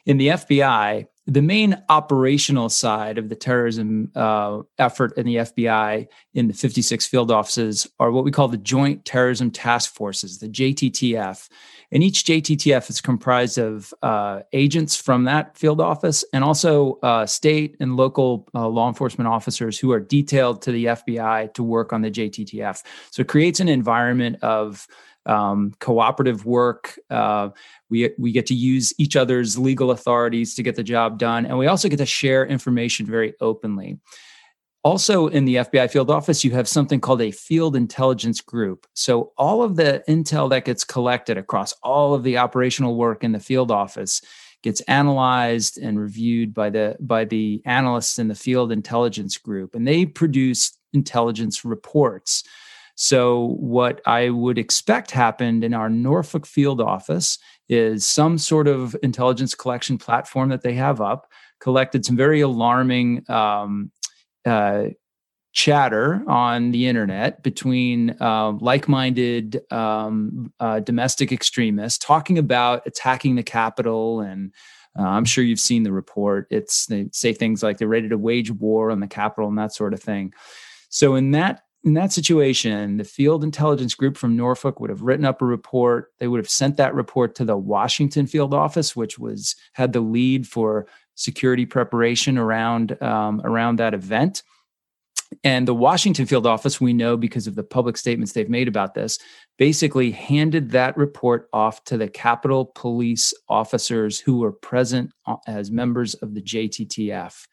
In the FBI, the main operational side of the terrorism uh, effort in the FBI in the 56 field offices are what we call the Joint Terrorism Task Forces, the JTTF. And each JTTF is comprised of uh, agents from that field office and also uh, state and local uh, law enforcement officers who are detailed to the FBI to work on the JTTF. So it creates an environment of um, cooperative work. Uh, we, we get to use each other's legal authorities to get the job done. And we also get to share information very openly. Also, in the FBI field office, you have something called a field intelligence group. So, all of the intel that gets collected across all of the operational work in the field office gets analyzed and reviewed by the by the analysts in the field intelligence group and they produce intelligence reports so what i would expect happened in our norfolk field office is some sort of intelligence collection platform that they have up collected some very alarming um, uh, chatter on the internet between uh, like-minded um, uh, domestic extremists talking about attacking the Capitol, and uh, I'm sure you've seen the report. It's they say things like they're ready to wage war on the Capitol and that sort of thing. So in that in that situation, the Field Intelligence Group from Norfolk would have written up a report. They would have sent that report to the Washington Field Office, which was had the lead for security preparation around um, around that event. And the Washington field office, we know because of the public statements they've made about this, basically handed that report off to the Capitol Police officers who were present uh, as members of the JTTF.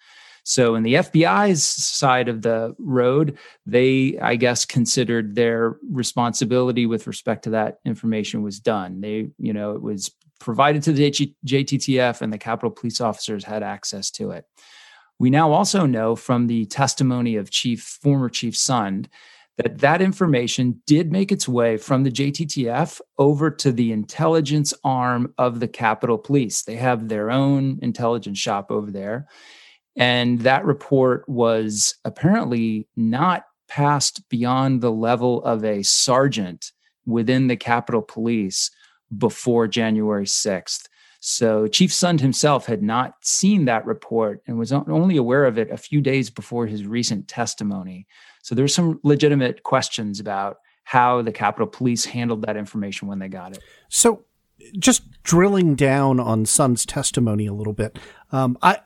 So, in the FBI's side of the road, they, I guess, considered their responsibility with respect to that information was done. They, you know, it was provided to the JTTF and the Capitol police officers had access to it. We now also know from the testimony of Chief former Chief Sund that that information did make its way from the JTTF over to the intelligence arm of the Capitol Police. They have their own intelligence shop over there. And that report was apparently not passed beyond the level of a sergeant within the Capitol Police before January 6th. So Chief Sund himself had not seen that report and was only aware of it a few days before his recent testimony. So there's some legitimate questions about how the Capitol Police handled that information when they got it. So just drilling down on Sund's testimony a little bit, um, I,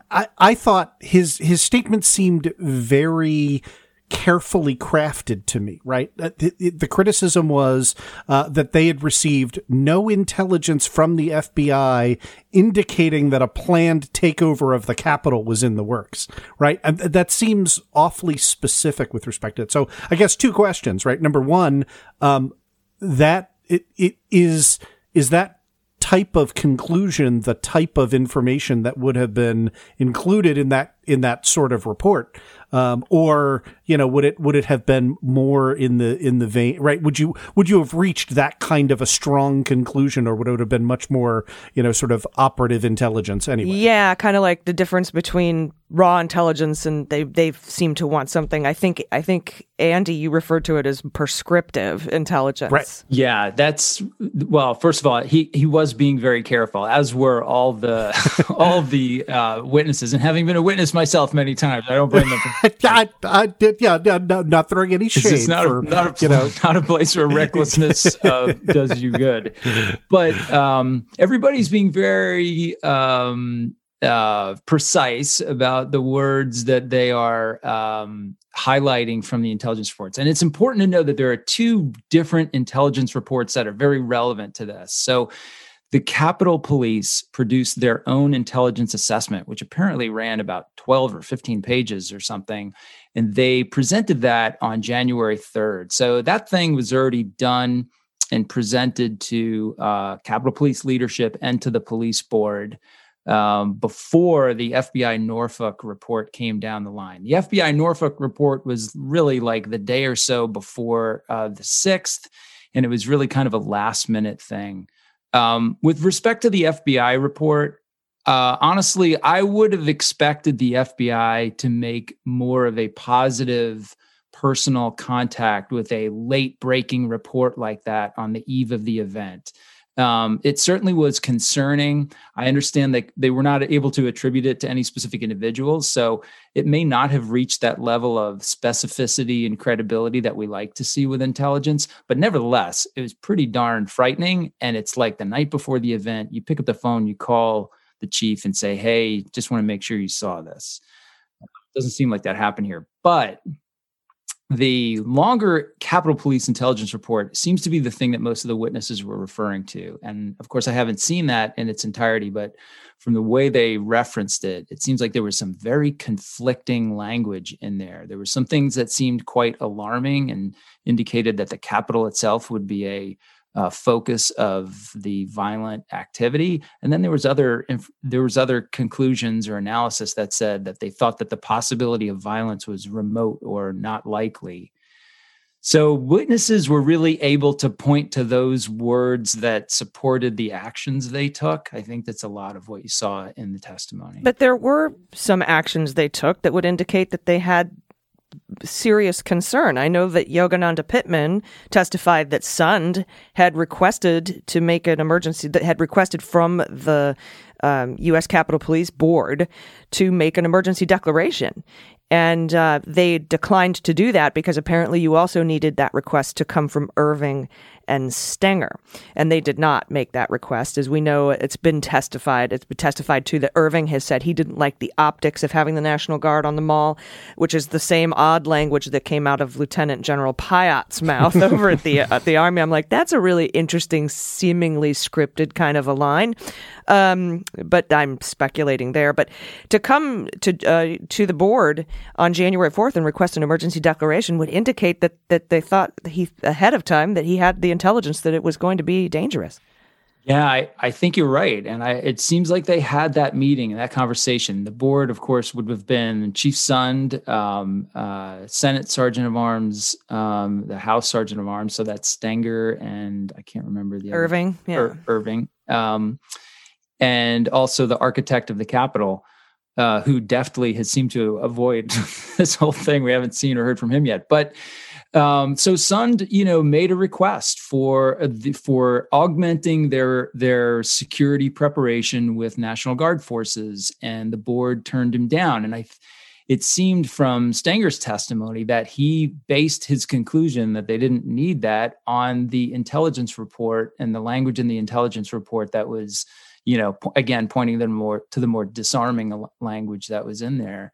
[laughs] I I thought his his statement seemed very carefully crafted to me, right? Uh, the, the criticism was uh, that they had received no intelligence from the FBI indicating that a planned takeover of the Capitol was in the works, right? And that seems awfully specific with respect to it. So I guess two questions, right? Number one, um, that it, it is, is that type of conclusion the type of information that would have been included in that in that sort of report? Um, or you know would it would it have been more in the in the vein right? Would you would you have reached that kind of a strong conclusion or would it have been much more you know sort of operative intelligence anyway? Yeah kind of like the difference between raw intelligence and they they seem to want something i think i think andy you referred to it as prescriptive intelligence right yeah that's well first of all he he was being very careful as were all the [laughs] all the uh, witnesses and having been a witness myself many times i don't blame them [laughs] I, I did, yeah, no, no, not throwing any shade. It's not, for, a, not a, you know, [laughs] not a place where recklessness uh, does you good. But um, everybody's being very um, uh, precise about the words that they are um, highlighting from the intelligence reports. And it's important to know that there are two different intelligence reports that are very relevant to this. So the Capitol Police produced their own intelligence assessment, which apparently ran about 12 or 15 pages or something. And they presented that on January 3rd. So that thing was already done and presented to uh, Capitol Police leadership and to the police board um, before the FBI Norfolk report came down the line. The FBI Norfolk report was really like the day or so before uh, the 6th, and it was really kind of a last minute thing. Um, with respect to the FBI report, uh, honestly, I would have expected the FBI to make more of a positive personal contact with a late breaking report like that on the eve of the event. Um, it certainly was concerning. I understand that they were not able to attribute it to any specific individuals. So it may not have reached that level of specificity and credibility that we like to see with intelligence. But nevertheless, it was pretty darn frightening. And it's like the night before the event, you pick up the phone, you call the chief and say, Hey, just want to make sure you saw this. Doesn't seem like that happened here. But the longer Capitol Police intelligence report seems to be the thing that most of the witnesses were referring to. And of course, I haven't seen that in its entirety, but from the way they referenced it, it seems like there was some very conflicting language in there. There were some things that seemed quite alarming and indicated that the Capitol itself would be a uh, focus of the violent activity and then there was other inf- there was other conclusions or analysis that said that they thought that the possibility of violence was remote or not likely so witnesses were really able to point to those words that supported the actions they took. I think that's a lot of what you saw in the testimony. But there were some actions they took that would indicate that they had serious concern. I know that Yogananda Pittman testified that Sund had requested to make an emergency, that had requested from the um, U.S. Capitol Police Board to make an emergency declaration. And uh, they declined to do that because apparently you also needed that request to come from Irving and Stenger. And they did not make that request. As we know, it's been testified, it's been testified to that Irving has said he didn't like the optics of having the National Guard on the mall, which is the same odd language that came out of Lieutenant General Piatt's mouth [laughs] over at the, at the Army. I'm like, that's a really interesting, seemingly scripted kind of a line. Um, but I'm speculating there. But to come to uh, to the board on January 4th and request an emergency declaration would indicate that that they thought he ahead of time that he had the intelligence that it was going to be dangerous. Yeah, I, I think you're right. And I, it seems like they had that meeting and that conversation. The board, of course, would have been Chief Sund, um, uh, Senate Sergeant of Arms, um, the House Sergeant of Arms. So that's Stenger and I can't remember the Irving. Other, yeah. Ir- Irving. Um, and also the architect of the Capitol, uh, who deftly has seemed to avoid [laughs] this whole thing. We haven't seen or heard from him yet. But um, so Sund, you know, made a request for uh, the, for augmenting their their security preparation with National Guard forces, and the board turned him down. And I, it seemed from Stenger's testimony that he based his conclusion that they didn't need that on the intelligence report and the language in the intelligence report that was you know, again, pointing them more to the more disarming language that was in there.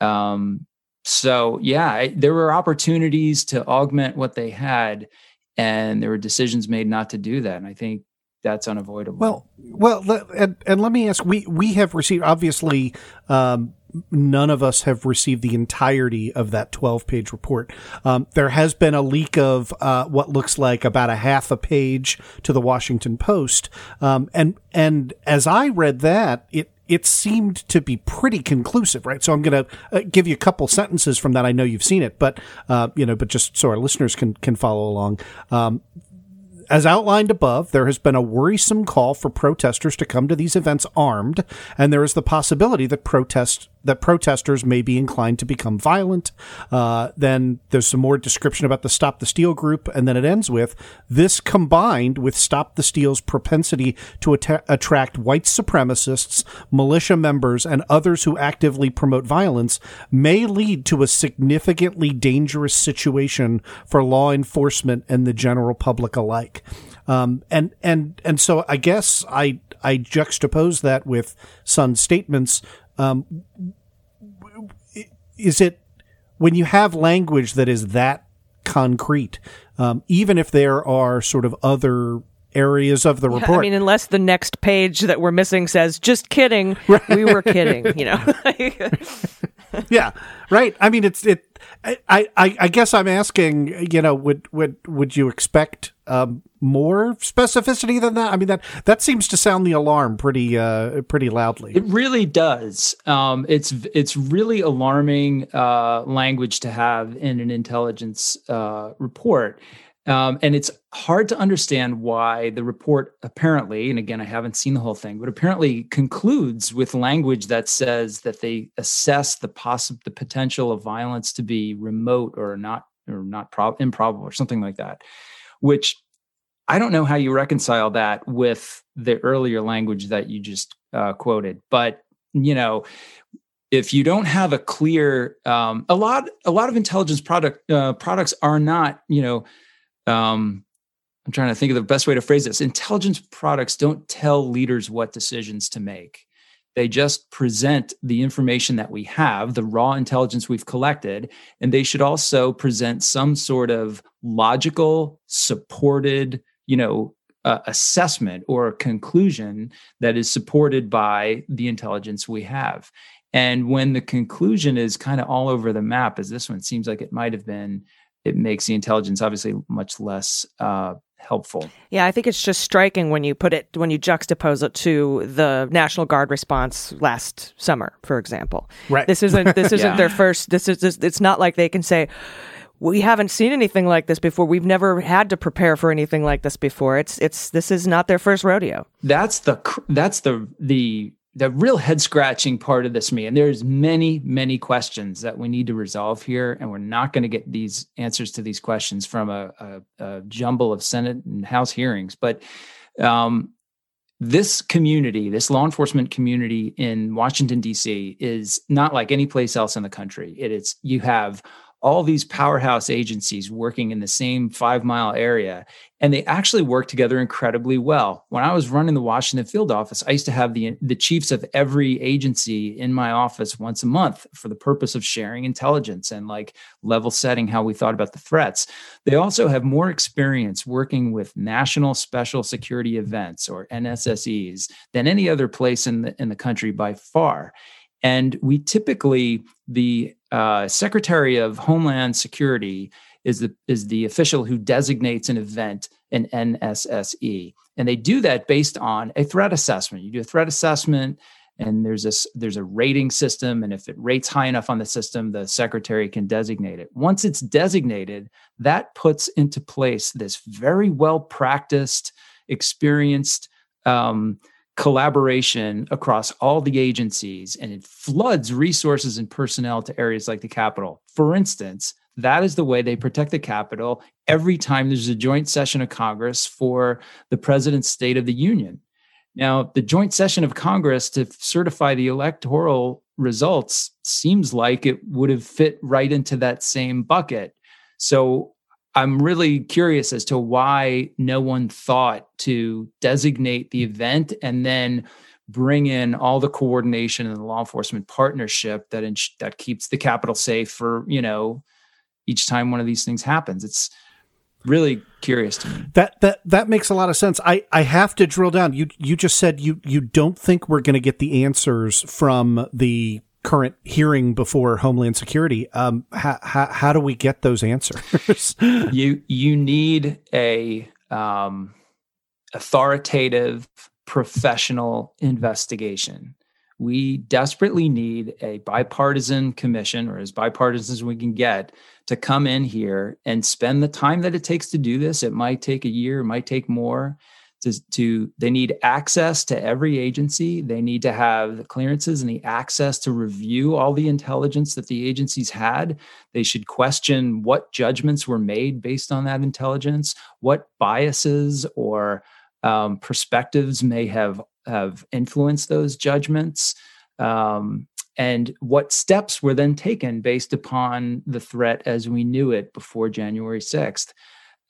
Um, so yeah, I, there were opportunities to augment what they had, and there were decisions made not to do that. And I think that's unavoidable. Well, well, and, and let me ask: we we have received obviously um, none of us have received the entirety of that 12 page report. Um, there has been a leak of uh, what looks like about a half a page to the Washington Post. Um, and, and as I read that, it, it seemed to be pretty conclusive, right? So I'm going to uh, give you a couple sentences from that. I know you've seen it, but, uh, you know, but just so our listeners can, can follow along. Um, as outlined above, there has been a worrisome call for protesters to come to these events armed, and there is the possibility that protest that protesters may be inclined to become violent. Uh, then there's some more description about the Stop the Steal group, and then it ends with this combined with Stop the Steal's propensity to at- attract white supremacists, militia members, and others who actively promote violence may lead to a significantly dangerous situation for law enforcement and the general public alike. Um, and and and so I guess I I juxtapose that with Sund's statements um, is it when you have language that is that concrete, um, even if there are sort of other areas of the report. I mean, unless the next page that we're missing says, just kidding, [laughs] right. we were kidding, you know. [laughs] yeah, right. I mean, it's, it, I, I, I guess I'm asking, you know, would, would, would you expect, um, more specificity than that? I mean that that seems to sound the alarm pretty uh, pretty loudly. It really does. Um, it's it's really alarming uh, language to have in an intelligence uh, report. Um, and it's hard to understand why the report apparently, and again, I haven't seen the whole thing, but apparently concludes with language that says that they assess the possible, the potential of violence to be remote or not, or not prob- improbable or something like that, which I don't know how you reconcile that with the earlier language that you just uh, quoted. But you know, if you don't have a clear, um, a lot, a lot of intelligence product uh, products are not, you know um, I'm trying to think of the best way to phrase this. Intelligence products don't tell leaders what decisions to make. They just present the information that we have, the raw intelligence we've collected, and they should also present some sort of logical, supported, you know, uh, assessment or a conclusion that is supported by the intelligence we have. And when the conclusion is kind of all over the map, as this one seems like it might have been, it makes the intelligence obviously much less uh, helpful. Yeah, I think it's just striking when you put it when you juxtapose it to the National Guard response last summer, for example. Right. This isn't this [laughs] isn't Yeah. their first. This is this, it's not like they can say. We haven't seen anything like this before. We've never had to prepare for anything like this before. It's it's this is not their first rodeo. That's the that's the the the real head scratching part of this me and there's many many questions that we need to resolve here and we're not going to get these answers to these questions from a, a, a jumble of senate and house hearings but um, this community this law enforcement community in washington d.c is not like any place else in the country it is you have all these powerhouse agencies working in the same five mile area and they actually work together incredibly well. When I was running the Washington field office, I used to have the the chiefs of every agency in my office once a month for the purpose of sharing intelligence and like level setting how we thought about the threats. They also have more experience working with national special security events or NSSEs than any other place in the in the country by far. And we typically, the uh, Secretary of Homeland Security is the is the official who designates an event an NSSE, and they do that based on a threat assessment. You do a threat assessment, and there's a there's a rating system, and if it rates high enough on the system, the secretary can designate it. Once it's designated, that puts into place this very well practiced, experienced. Um, collaboration across all the agencies and it floods resources and personnel to areas like the Capitol. For instance, that is the way they protect the Capitol every time there's a joint session of Congress for the President's State of the Union. Now, the joint session of Congress to certify the electoral results seems like it would have fit right into that same bucket. So I'm really curious as to why no one thought to designate the event and then bring in all the coordination and the law enforcement partnership that ins- that keeps the capital safe for you know each time one of these things happens. It's really curious to me. That that that makes a lot of sense. I I have to drill down. You you just said you you don't think we're going to get the answers from the current hearing before Homeland Security. Um, how how, how do we get those answers? [laughs] you you need a um, authoritative professional investigation we desperately need a bipartisan commission or as bipartisan as we can get to come in here and spend the time that it takes to do this it might take a year it might take more to, to they need access to every agency. They need to have the clearances and the access to review all the intelligence that the agencies had. They should question what judgments were made based on that intelligence what biases or um, perspectives may have have influenced those judgments um, and what steps were then taken based upon the threat as we knew it before january 6th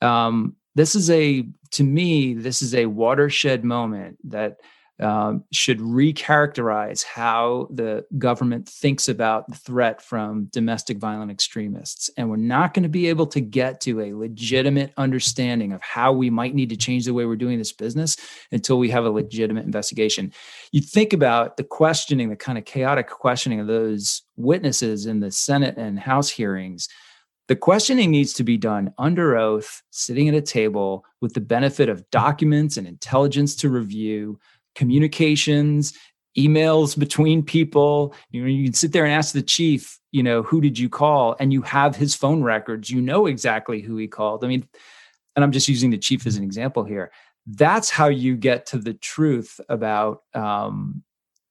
um, this is a to me this is a watershed moment that um, should recharacterize how the government thinks about the threat from domestic violent extremists. And we're not going to be able to get to a legitimate understanding of how we might need to change the way we're doing this business until we have a legitimate investigation. You think about the questioning the kind of chaotic questioning of those witnesses in the senate and house hearings the questioning needs to be done under oath, sitting at a table with the benefit of documents and intelligence to review, communications, emails between people. You know, you can sit there and ask the chief, you know, who did you call? And you have his phone records. You know exactly who he called. I mean, and I'm just using the chief as an example here. That's how you get to the truth about um,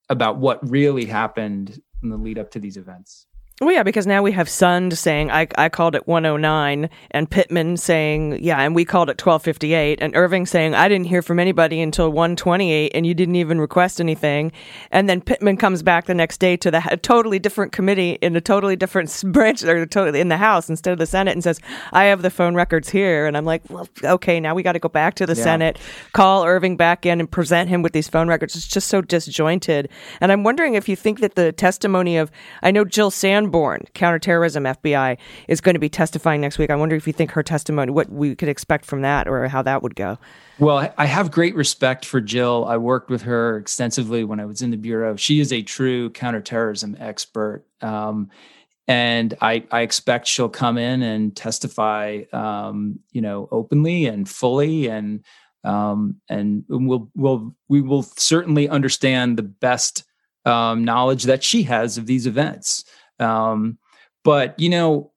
about what really happened in the lead up to these events. Well, yeah, because now we have Sund saying I, I called it 109, and Pittman saying yeah, and we called it 1258, and Irving saying I didn't hear from anybody until 128, and you didn't even request anything, and then Pittman comes back the next day to the a totally different committee in a totally different [laughs] branch or totally in the House instead of the Senate and says I have the phone records here, and I'm like, well, okay, now we got to go back to the Yeah. Senate, call Irving back in, and present him with these phone records. It's just so disjointed, and I'm wondering if you think that the testimony of I know Jill Sanborn, counterterrorism FBI, is going to be testifying next week. I wonder if you think her testimony, what we could expect from that, or how that would go. Well, I- have great respect for Jill. I worked with her extensively when I was in the bureau. She is a true counterterrorism expert, um, and I, I expect she'll come in and testify, um, you know, openly and fully, and um, and we'll we'll we will certainly understand the best um, knowledge that she has of these events. Um, but you know,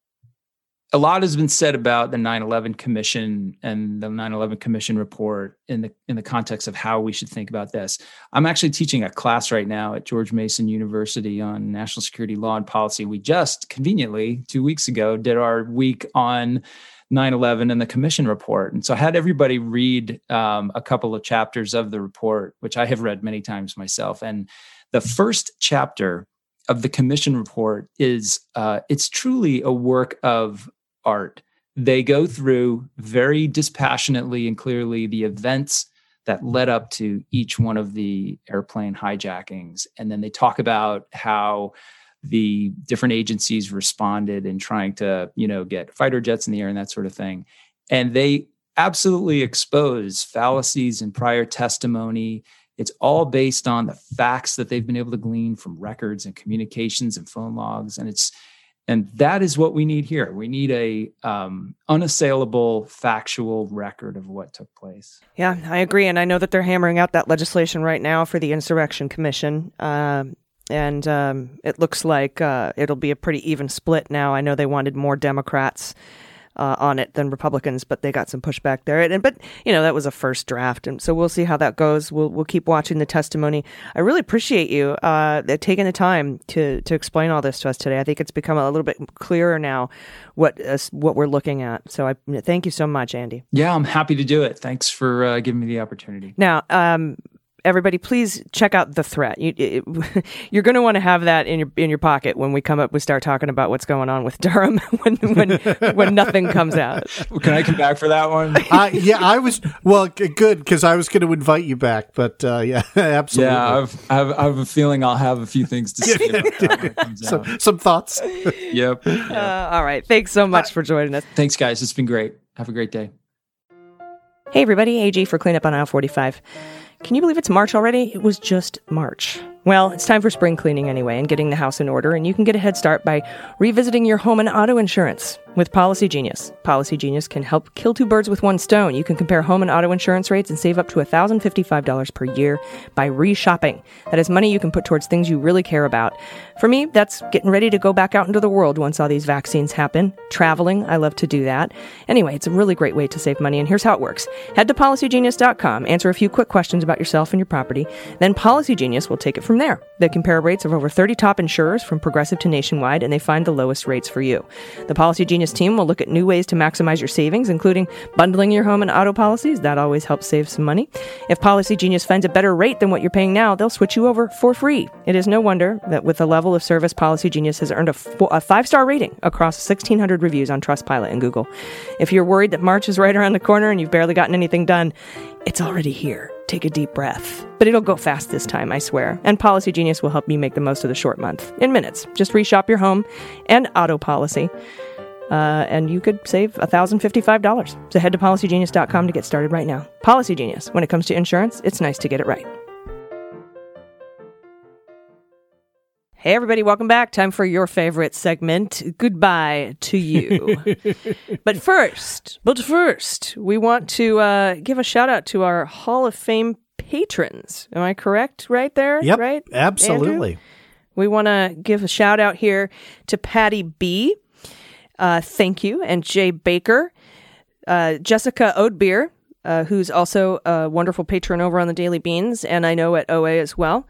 a lot has been said about the 9/11 Commission and the 9/11 Commission report in the in the context of how we should think about this. I'm actually teaching a class right now at George Mason University on national security law and policy. We just conveniently 2 weeks ago did our week on 9/11 and the Commission report, and so I had everybody read um, a couple of chapters of the report, which I have read many times myself. And the first chapter of the Commission report is uh, it's truly a work of art. They go through very dispassionately and clearly the events that led up to each one of the airplane hijackings. And then they talk about how the different agencies responded in trying to, you know, get fighter jets in the air and that sort of thing. And they absolutely expose fallacies in prior testimony. It's all based on the facts that they've been able to glean from records and communications and phone logs. And it's and that is what we need here. We need a um, unassailable, factual record of what took place. Yeah, I agree, and I know that they're hammering out that legislation right now for the Insurrection Commission. Um, and um, it looks like uh, it'll be a pretty even split now. I know they wanted more Democrats uh, on it than Republicans, but they got some pushback there. And but you know that was a first draft, and so we'll see how that goes. We'll we'll keep watching the testimony. I really appreciate you uh, taking the time to to explain all this to us today. I think it's become a little bit clearer now what uh, what we're looking at. So I thank you so much, Andy. Yeah, I'm happy to do it. Thanks for uh, giving me the opportunity. Now, um, everybody, please check out the threat. You, it, [laughs] you're going to want to have that in your in your pocket when we come up. We start talking about what's going on with [laughs] Durham when when when nothing comes out. [laughs] Can I come back for that one? uh, yeah, I was well, g- good because I was going to invite you back, but uh, yeah, absolutely. Yeah, I've, I have, I have a feeling I'll have a few things to say about that when it comes out. some, some thoughts. Yep. Uh, all right, thanks so much for joining us. Thanks, guys. It's been great. Have a great day. Hey, everybody, AG for Cleanup on Aisle 45. Can you believe it's March already? It was just March. Well, it's time for spring cleaning anyway and getting the house in order, and you can get a head start by revisiting your home and auto insurance with Policy Genius. Policy Genius can help kill two birds with one stone. You can compare home and auto insurance rates and save up to $1,055 per year by reshopping. That is money you can put towards things you really care about. For me, that's getting ready to go back out into the world once all these vaccines happen. Traveling, I love to do that. Anyway, it's a really great way to save money, and here's how it works. Head to policygenius.com, answer a few quick questions about yourself and your property, then Policy Genius will take it from there. They compare rates of over 30 top insurers from Progressive to Nationwide, and they find the lowest rates for you. The Policy Genius team will look at new ways to maximize your savings, including bundling your home and auto policies. That always helps save some money. If Policy Genius finds a better rate than what you're paying now, they'll switch you over for free. It is no wonder that with the level of service Policy Genius has earned a, a five-star rating across 1,600 reviews on Trustpilot and Google. If you're worried that March is right around the corner and you've barely gotten anything done, it's already here. Take a deep breath. But it'll go fast this time, I swear. And Policy Genius will help you make the most of the short month in minutes. Just reshop your home and auto policy. Uh, and you could save $1,055. So head to policygenius.com to get started right now. Policy Genius. When it comes to insurance, it's nice to get it right. Hey, everybody, welcome back. Time for your favorite segment. Goodbye to you. [laughs] but first, but first, we want to uh, give a shout out to our Hall of Fame patrons. Am I correct right there? Yep, Right? absolutely. Andrew? We want to give a shout out here to Patty B. Uh, thank you. And Jay Baker. uh, Jessica Odebeer, uh, who's also a wonderful patron over on the Daily Beans, and I know at OA as well.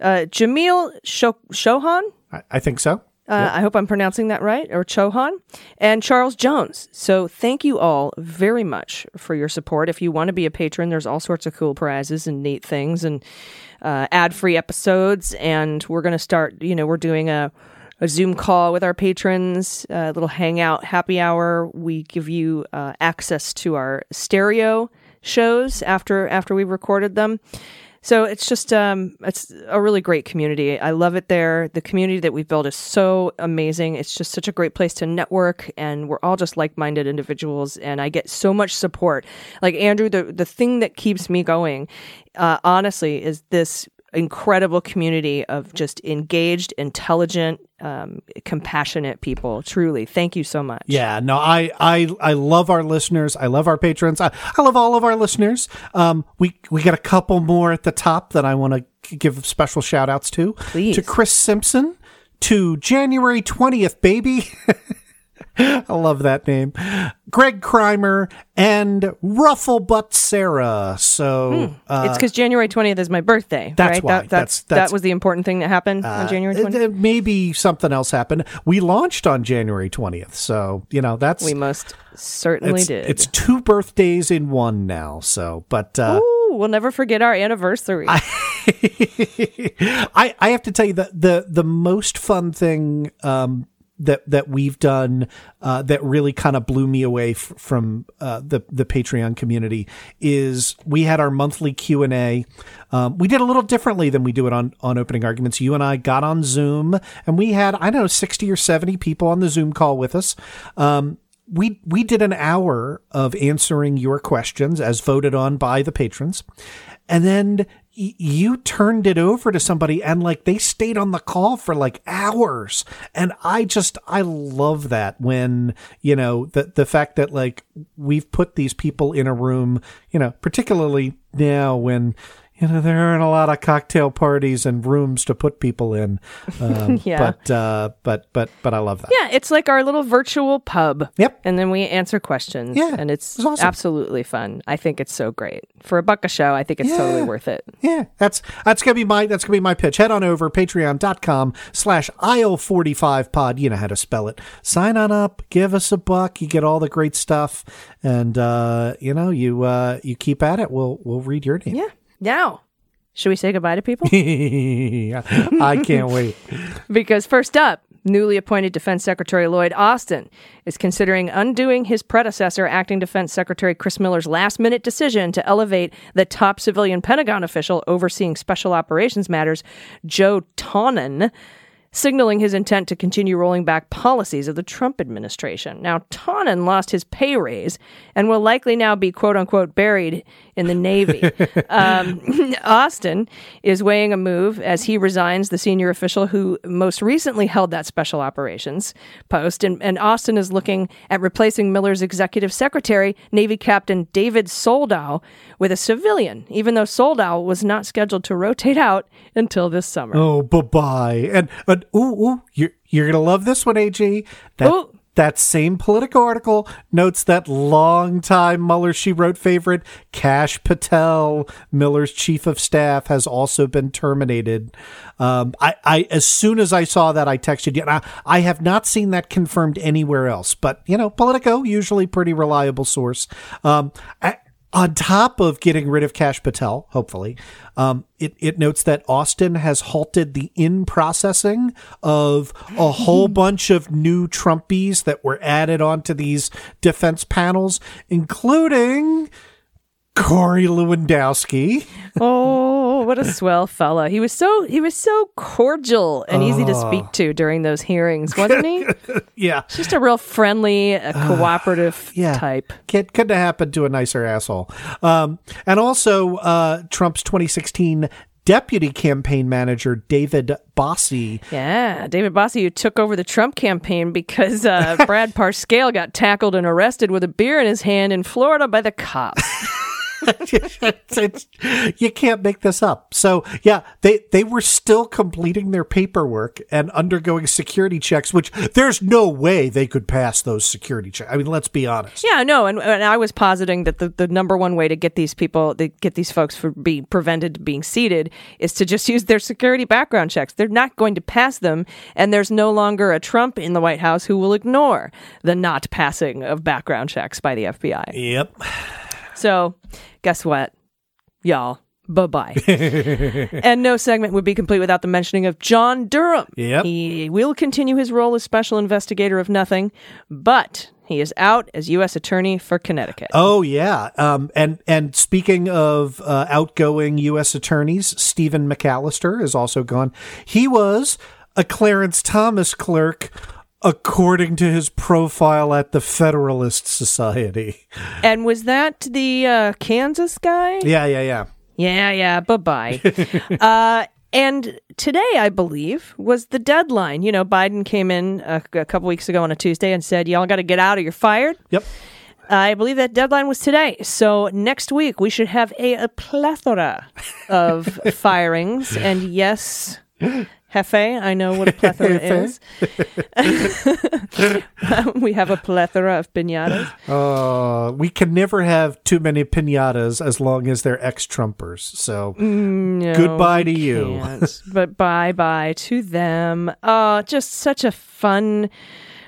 Uh, Jamil Sho- Shohan, I, I think so. uh, I hope I'm pronouncing that right, or Chohan, and Charles Jones. So thank you all very much for your support. If you want to be a patron, there's all sorts of cool prizes and neat things and uh, ad-free episodes. And we're going to start. You know, we're doing a a Zoom call with our patrons, a little hangout happy hour. We give you uh, access to our stereo shows after after we've recorded them. So it's just um, it's a really great community. I love it there. The community that we've built is so amazing. It's just such a great place to network, and we're all just like-minded individuals. And I get so much support. Like Andrew, the the thing that keeps me going, uh, honestly, is this incredible community of just engaged, intelligent, um, compassionate people. Truly, thank you so much. Yeah, no, I, I, I love our listeners. I love our patrons. I, I love all of our listeners. Um, we, we got a couple more at the top that I want to give special shout outs to. Please. To Chris Simpson, to January 20th, baby. [laughs] I love that name. Greg Crimer and Ruffle Rufflebutt Sarah. So, uh, it's because January twentieth is my birthday. That's right? why. That, That's- that's, that's- that was the important thing that happened on January uh, twentieth. uh, maybe something else happened. We launched on January 20th. So, you know, that's. We most certainly it's, did. it's two birthdays in one now. So, but uh, Ooh, we'll never forget our anniversary. I [laughs] I have to tell you that the the most fun thing um, that that we've done uh, that really kind of blew me away f- from uh, the the Patreon community is we had our monthly Q and A. Um, we did a little differently than we do it on on opening arguments. You and I got on Zoom and we had I don't know sixty or seventy people on the Zoom call with us. Um, we we did an hour of answering your questions as voted on by the patrons. And then y- you turned it over to somebody and like they stayed on the call for like hours. And i just i love that when you know the the fact that like we've put these people in a room you know particularly now when you know there aren't a lot of cocktail parties and rooms to put people in [laughs] um, Yeah. but uh but but but i love that yeah, it's like our little virtual pub. Yep. And then we answer questions. Yeah, And it's, it's awesome. absolutely fun. I think it's so great. For a buck a show, I think it's totally worth it. Yeah, that's that's gonna be my that's gonna be my pitch. Head on over patreon.com slash aisle45 pod. You know how to spell it. Sign on up, give us a buck, you get all the great stuff, and uh, you know, you uh you keep at it, we'll we'll read your name. Yeah. Now, should we say goodbye to people? [laughs] I can't wait. [laughs] Because first up, newly appointed Defense Secretary Lloyd Austin is considering undoing his predecessor, Acting Defense Secretary Chris Miller's last minute decision to elevate the top civilian Pentagon official overseeing special operations matters, Joe Tonnen. Signaling his intent to continue rolling back policies of the Trump administration. Now, Tonnen lost his pay raise and will likely now be quote unquote buried in the Navy. [laughs] um, [laughs] Austin is weighing a move as he resigns the senior official who most recently held that special operations post. And, and Austin is looking at replacing Miller's executive secretary, Navy Captain David Soldow, with a civilian, even though Soldow was not scheduled to rotate out until this summer. Oh, bye bye. And, and ooh, ooh, you're you're gonna love this one, AG. That Ooh. that same Politico article notes that longtime Mueller she wrote favorite Kash Patel, Miller's chief of staff, has also been terminated. Um, I, I as soon as I saw that, I texted you. And I, I have not seen that confirmed anywhere else, but you know, Politico usually pretty reliable source. Um, I, on top of getting rid of Kash Patel, hopefully, um, it, it notes that Austin has halted the in processing of a whole [laughs] bunch of new Trumpies that were added onto these defense panels, including Corey Lewandowski. Oh, what a swell fella. He was so he was so cordial and easy to speak to during those hearings, wasn't he? [laughs] Yeah. Just a real friendly, a cooperative yeah. type. Could, couldn't have happened to a nicer asshole. Um, and also, uh, Trump's 2016 deputy campaign manager, David Bossie. Yeah, David Bossie, who took over the Trump campaign because uh, [laughs] Brad Parscale got tackled and arrested with a beer in his hand in Florida by the cops. [laughs] You can't make this up. So yeah, they they were still completing their paperwork and undergoing security checks, which there's no way they could pass those security checks. I mean, let's be honest. Yeah, no, and, and I was positing that the, the number one way to get these people, to get these folks for being prevented being seated, is to just use their security background checks. They're not going to pass them, and there's no longer a Trump in the White House who will ignore the not passing of background checks by the FBI. Yep. So, guess what, y'all? Bye bye. [laughs] and no segment would be complete without the mentioning of John Durham. Yep. He will continue his role as special investigator of nothing, but he is out as U.S. Attorney for Connecticut. Oh yeah. Um, and and speaking of uh, outgoing U.S. attorneys, Stephen McAllister is also gone. He was a Clarence Thomas clerk. According to his profile at the Federalist Society. And was that the uh, Kansas guy? Yeah, yeah, yeah. Yeah, yeah. Bye bye. [laughs] uh, and today, I believe, was the deadline. You know, Biden came in a, a couple weeks ago on a Tuesday and said, "Y'all got to get out or you're fired." Yep. I believe that deadline was today. So next week we should have a, a plethora of [laughs] firings. And yes, Hefe, I know what a plethora [laughs] is. [laughs] we have a plethora of pinatas. Uh, we can never have too many pinatas as long as they're ex-Trumpers. So No, Goodbye to you. but bye bye to them. Oh, just such a fun,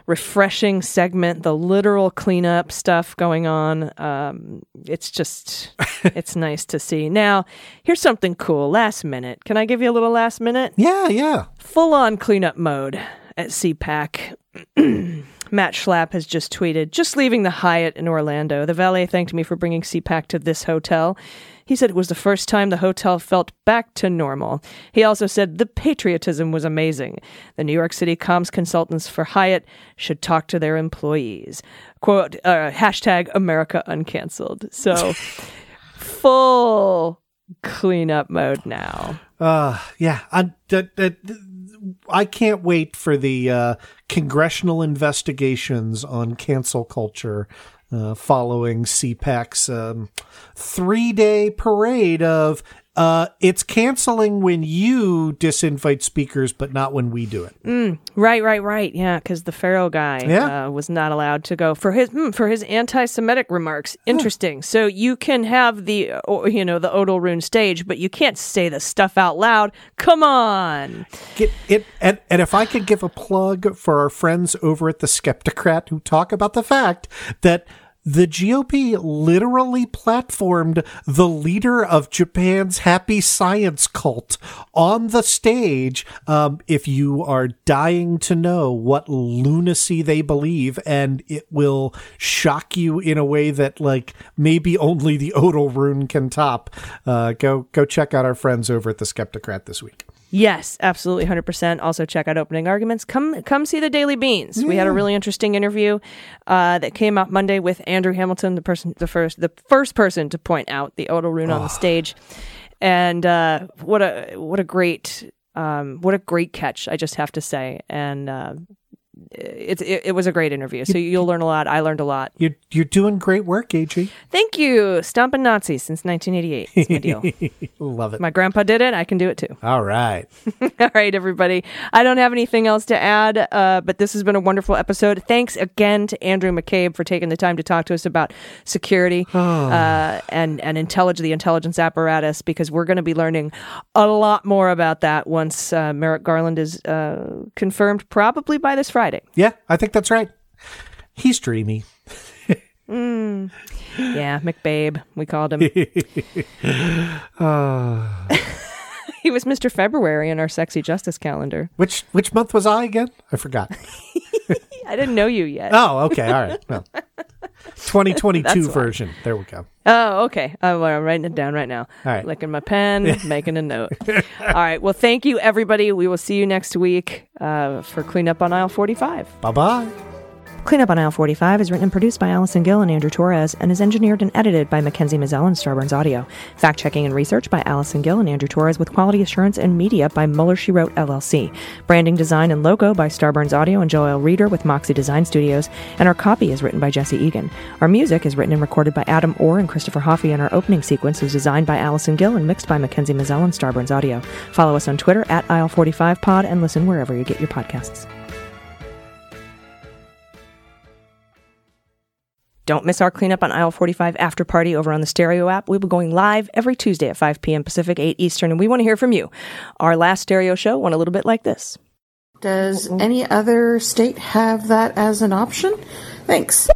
refreshing segment. The literal cleanup stuff going on. Um, it's just, [laughs] it's nice to see. Now, here's something cool. Last minute. Can I give you a little last minute? yeah, yeah. Full on cleanup mode at CPAC. [clears throat] Matt Schlapp has just tweeted, just leaving the Hyatt in Orlando. The valet thanked me for bringing CPAC to this hotel. He said it was the first time the hotel felt back to normal. He also said the patriotism was amazing. The New York City comms consultants for Hyatt should talk to their employees. Quote, uh, hashtag America uncanceled. So [laughs] full cleanup mode now. Uh, yeah. I, I can't wait for the uh, congressional investigations on cancel culture uh, following CPAC's um, three day parade of uh, it's canceling when you disinvite speakers, but not when we do it. Right, right, right. Yeah, because the Pharaoh guy Yeah. uh, was not allowed to go for his mm, for his anti-Semitic remarks. Interesting. So you can have the or, you know the Odal Rune stage, but you can't say the stuff out loud. Come on. Get it, and, and if I could give a plug for our friends over at the Skeptocrat who talk about the fact that the GOP literally platformed the leader of Japan's happy science cult on the stage. Um, if you are dying to know what lunacy they believe, and it will shock you in a way that, like, maybe only the Odal rune can top, uh, go go check out our friends over at the Skeptocrat this week. Yes, absolutely, hundred percent. Also, check out opening arguments. Come, come see the Daily Beans. We had a really interesting interview uh, that came out Monday with Andrew Hamilton, the person, the first, the first person to point out the Odal Rune on the stage, and uh, what a what a great um, what a great catch. I just have to say, and uh, it, it it was a great interview. So you'll learn a lot. I learned a lot. You're you're doing great work, AG. Thank you, stomping Nazis since 1988. It's my deal. [laughs] Love it. my grandpa did it. I can do it too. All right. [laughs] All right, everybody. I don't have anything else to add, uh, but this has been a wonderful episode. Thanks again to Andrew McCabe for taking the time to talk to us about security [sighs] uh, and and intelligence, the intelligence apparatus, because we're going to be learning a lot more about that once uh, Merrick Garland is uh, confirmed, probably by this Friday. Yeah, I think that's right. He's dreamy. Mm. Yeah, McBabe, we called him. [laughs] he was Mr. February in our sexy justice calendar. Which which month was I again? I forgot. [laughs] I didn't know you yet. Oh, okay. All right. Well, [laughs] 2022 That's why. version. There we go. Oh, okay. I'm uh, writing it down right now. All right. Licking my pen, [laughs] making a note. [laughs] All right. Well, thank you, everybody. We will see you next week uh, for Cleanup on Aisle 45. Bye bye. Cleanup on Aisle 45 is written and produced by Allison Gill and Andrew Torrez and is engineered and edited by Mackenzie Mazzell and Starburns Audio. Fact checking and research by Allison Gill and Andrew Torrez with quality assurance and media by Mueller She Wrote LLC. Branding design and logo by Starburns Audio and Joel Reeder with Moxie Design Studios. And our copy is written by Jesse Egan. Our music is written and recorded by Adam Orr and Christopher Hoffey, and our opening sequence was designed by Allison Gill and mixed by Mackenzie Mazzell and Starburns Audio. Follow us on Twitter at Aisle45Pod and listen wherever you get your podcasts. Don't miss our cleanup on aisle 45 after party over on the Stereo app. We'll be going live every Tuesday at 5 p.m. Pacific, 8 Eastern, and we want to hear from you. Our last Stereo show went a little bit like this. Does any other state have that as an option? Thanks.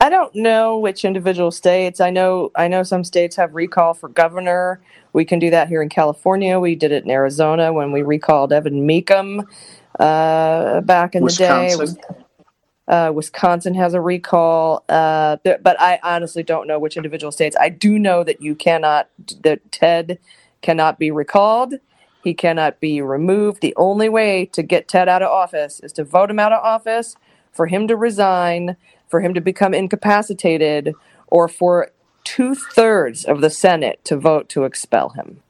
I don't know which individual states. I know I know some states have recall for governor. We can do that here in California. We did it in Arizona when we recalled Evan Mecham uh, back in Wisconsin. the day. Uh, Wisconsin has a recall, uh, but I honestly don't know which individual states. I do know that you cannot, that Ted cannot be recalled. He cannot be removed. The only way to get Ted out of office is to vote him out of office, for him to resign, for him to become incapacitated, or for two thirds of the Senate to vote to expel him.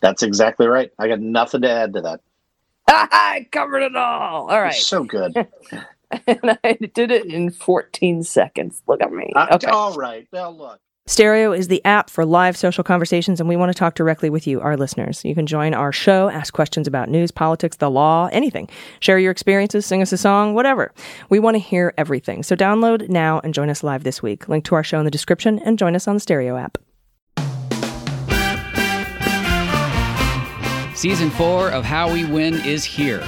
That's exactly right. I got nothing to add to that. [laughs] I covered it all. All right. So good. [laughs] [laughs] and I did it in 14 seconds. Look at me. Uh, Okay. All right. Now look. Stereo is the app for live social conversations, and we want to talk directly with you, our listeners. You can join our show, ask questions about news, politics, the law, anything. Share your experiences, sing us a song, whatever. We want to hear everything. So download now and join us live this week. Link to our show in the description and join us on the Stereo app. Season four of How We Win is here.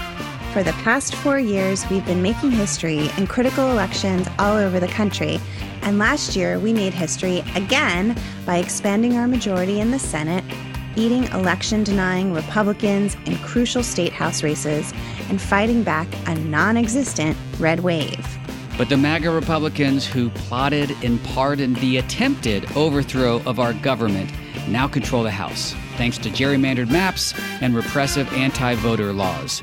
For the past four years, we've been making history in critical elections all over the country. And last year, we made history again by expanding our majority in the Senate, beating election denying Republicans in crucial state house races, and fighting back a non existent red wave. But the MAGA Republicans who plotted and pardoned the attempted overthrow of our government now control the House, thanks to gerrymandered maps and repressive anti voter laws.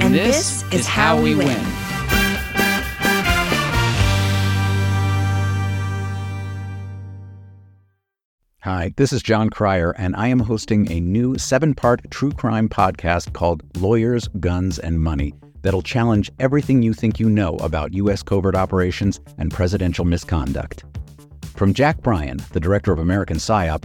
And, this, is how we win. Hi, this is Jon Cryer, and I am hosting a new seven part true crime podcast called Lawyers, Guns, and Money that'll challenge everything you think you know about U.S. covert operations and presidential misconduct. From Jack Bryan, the director of American PSYOP,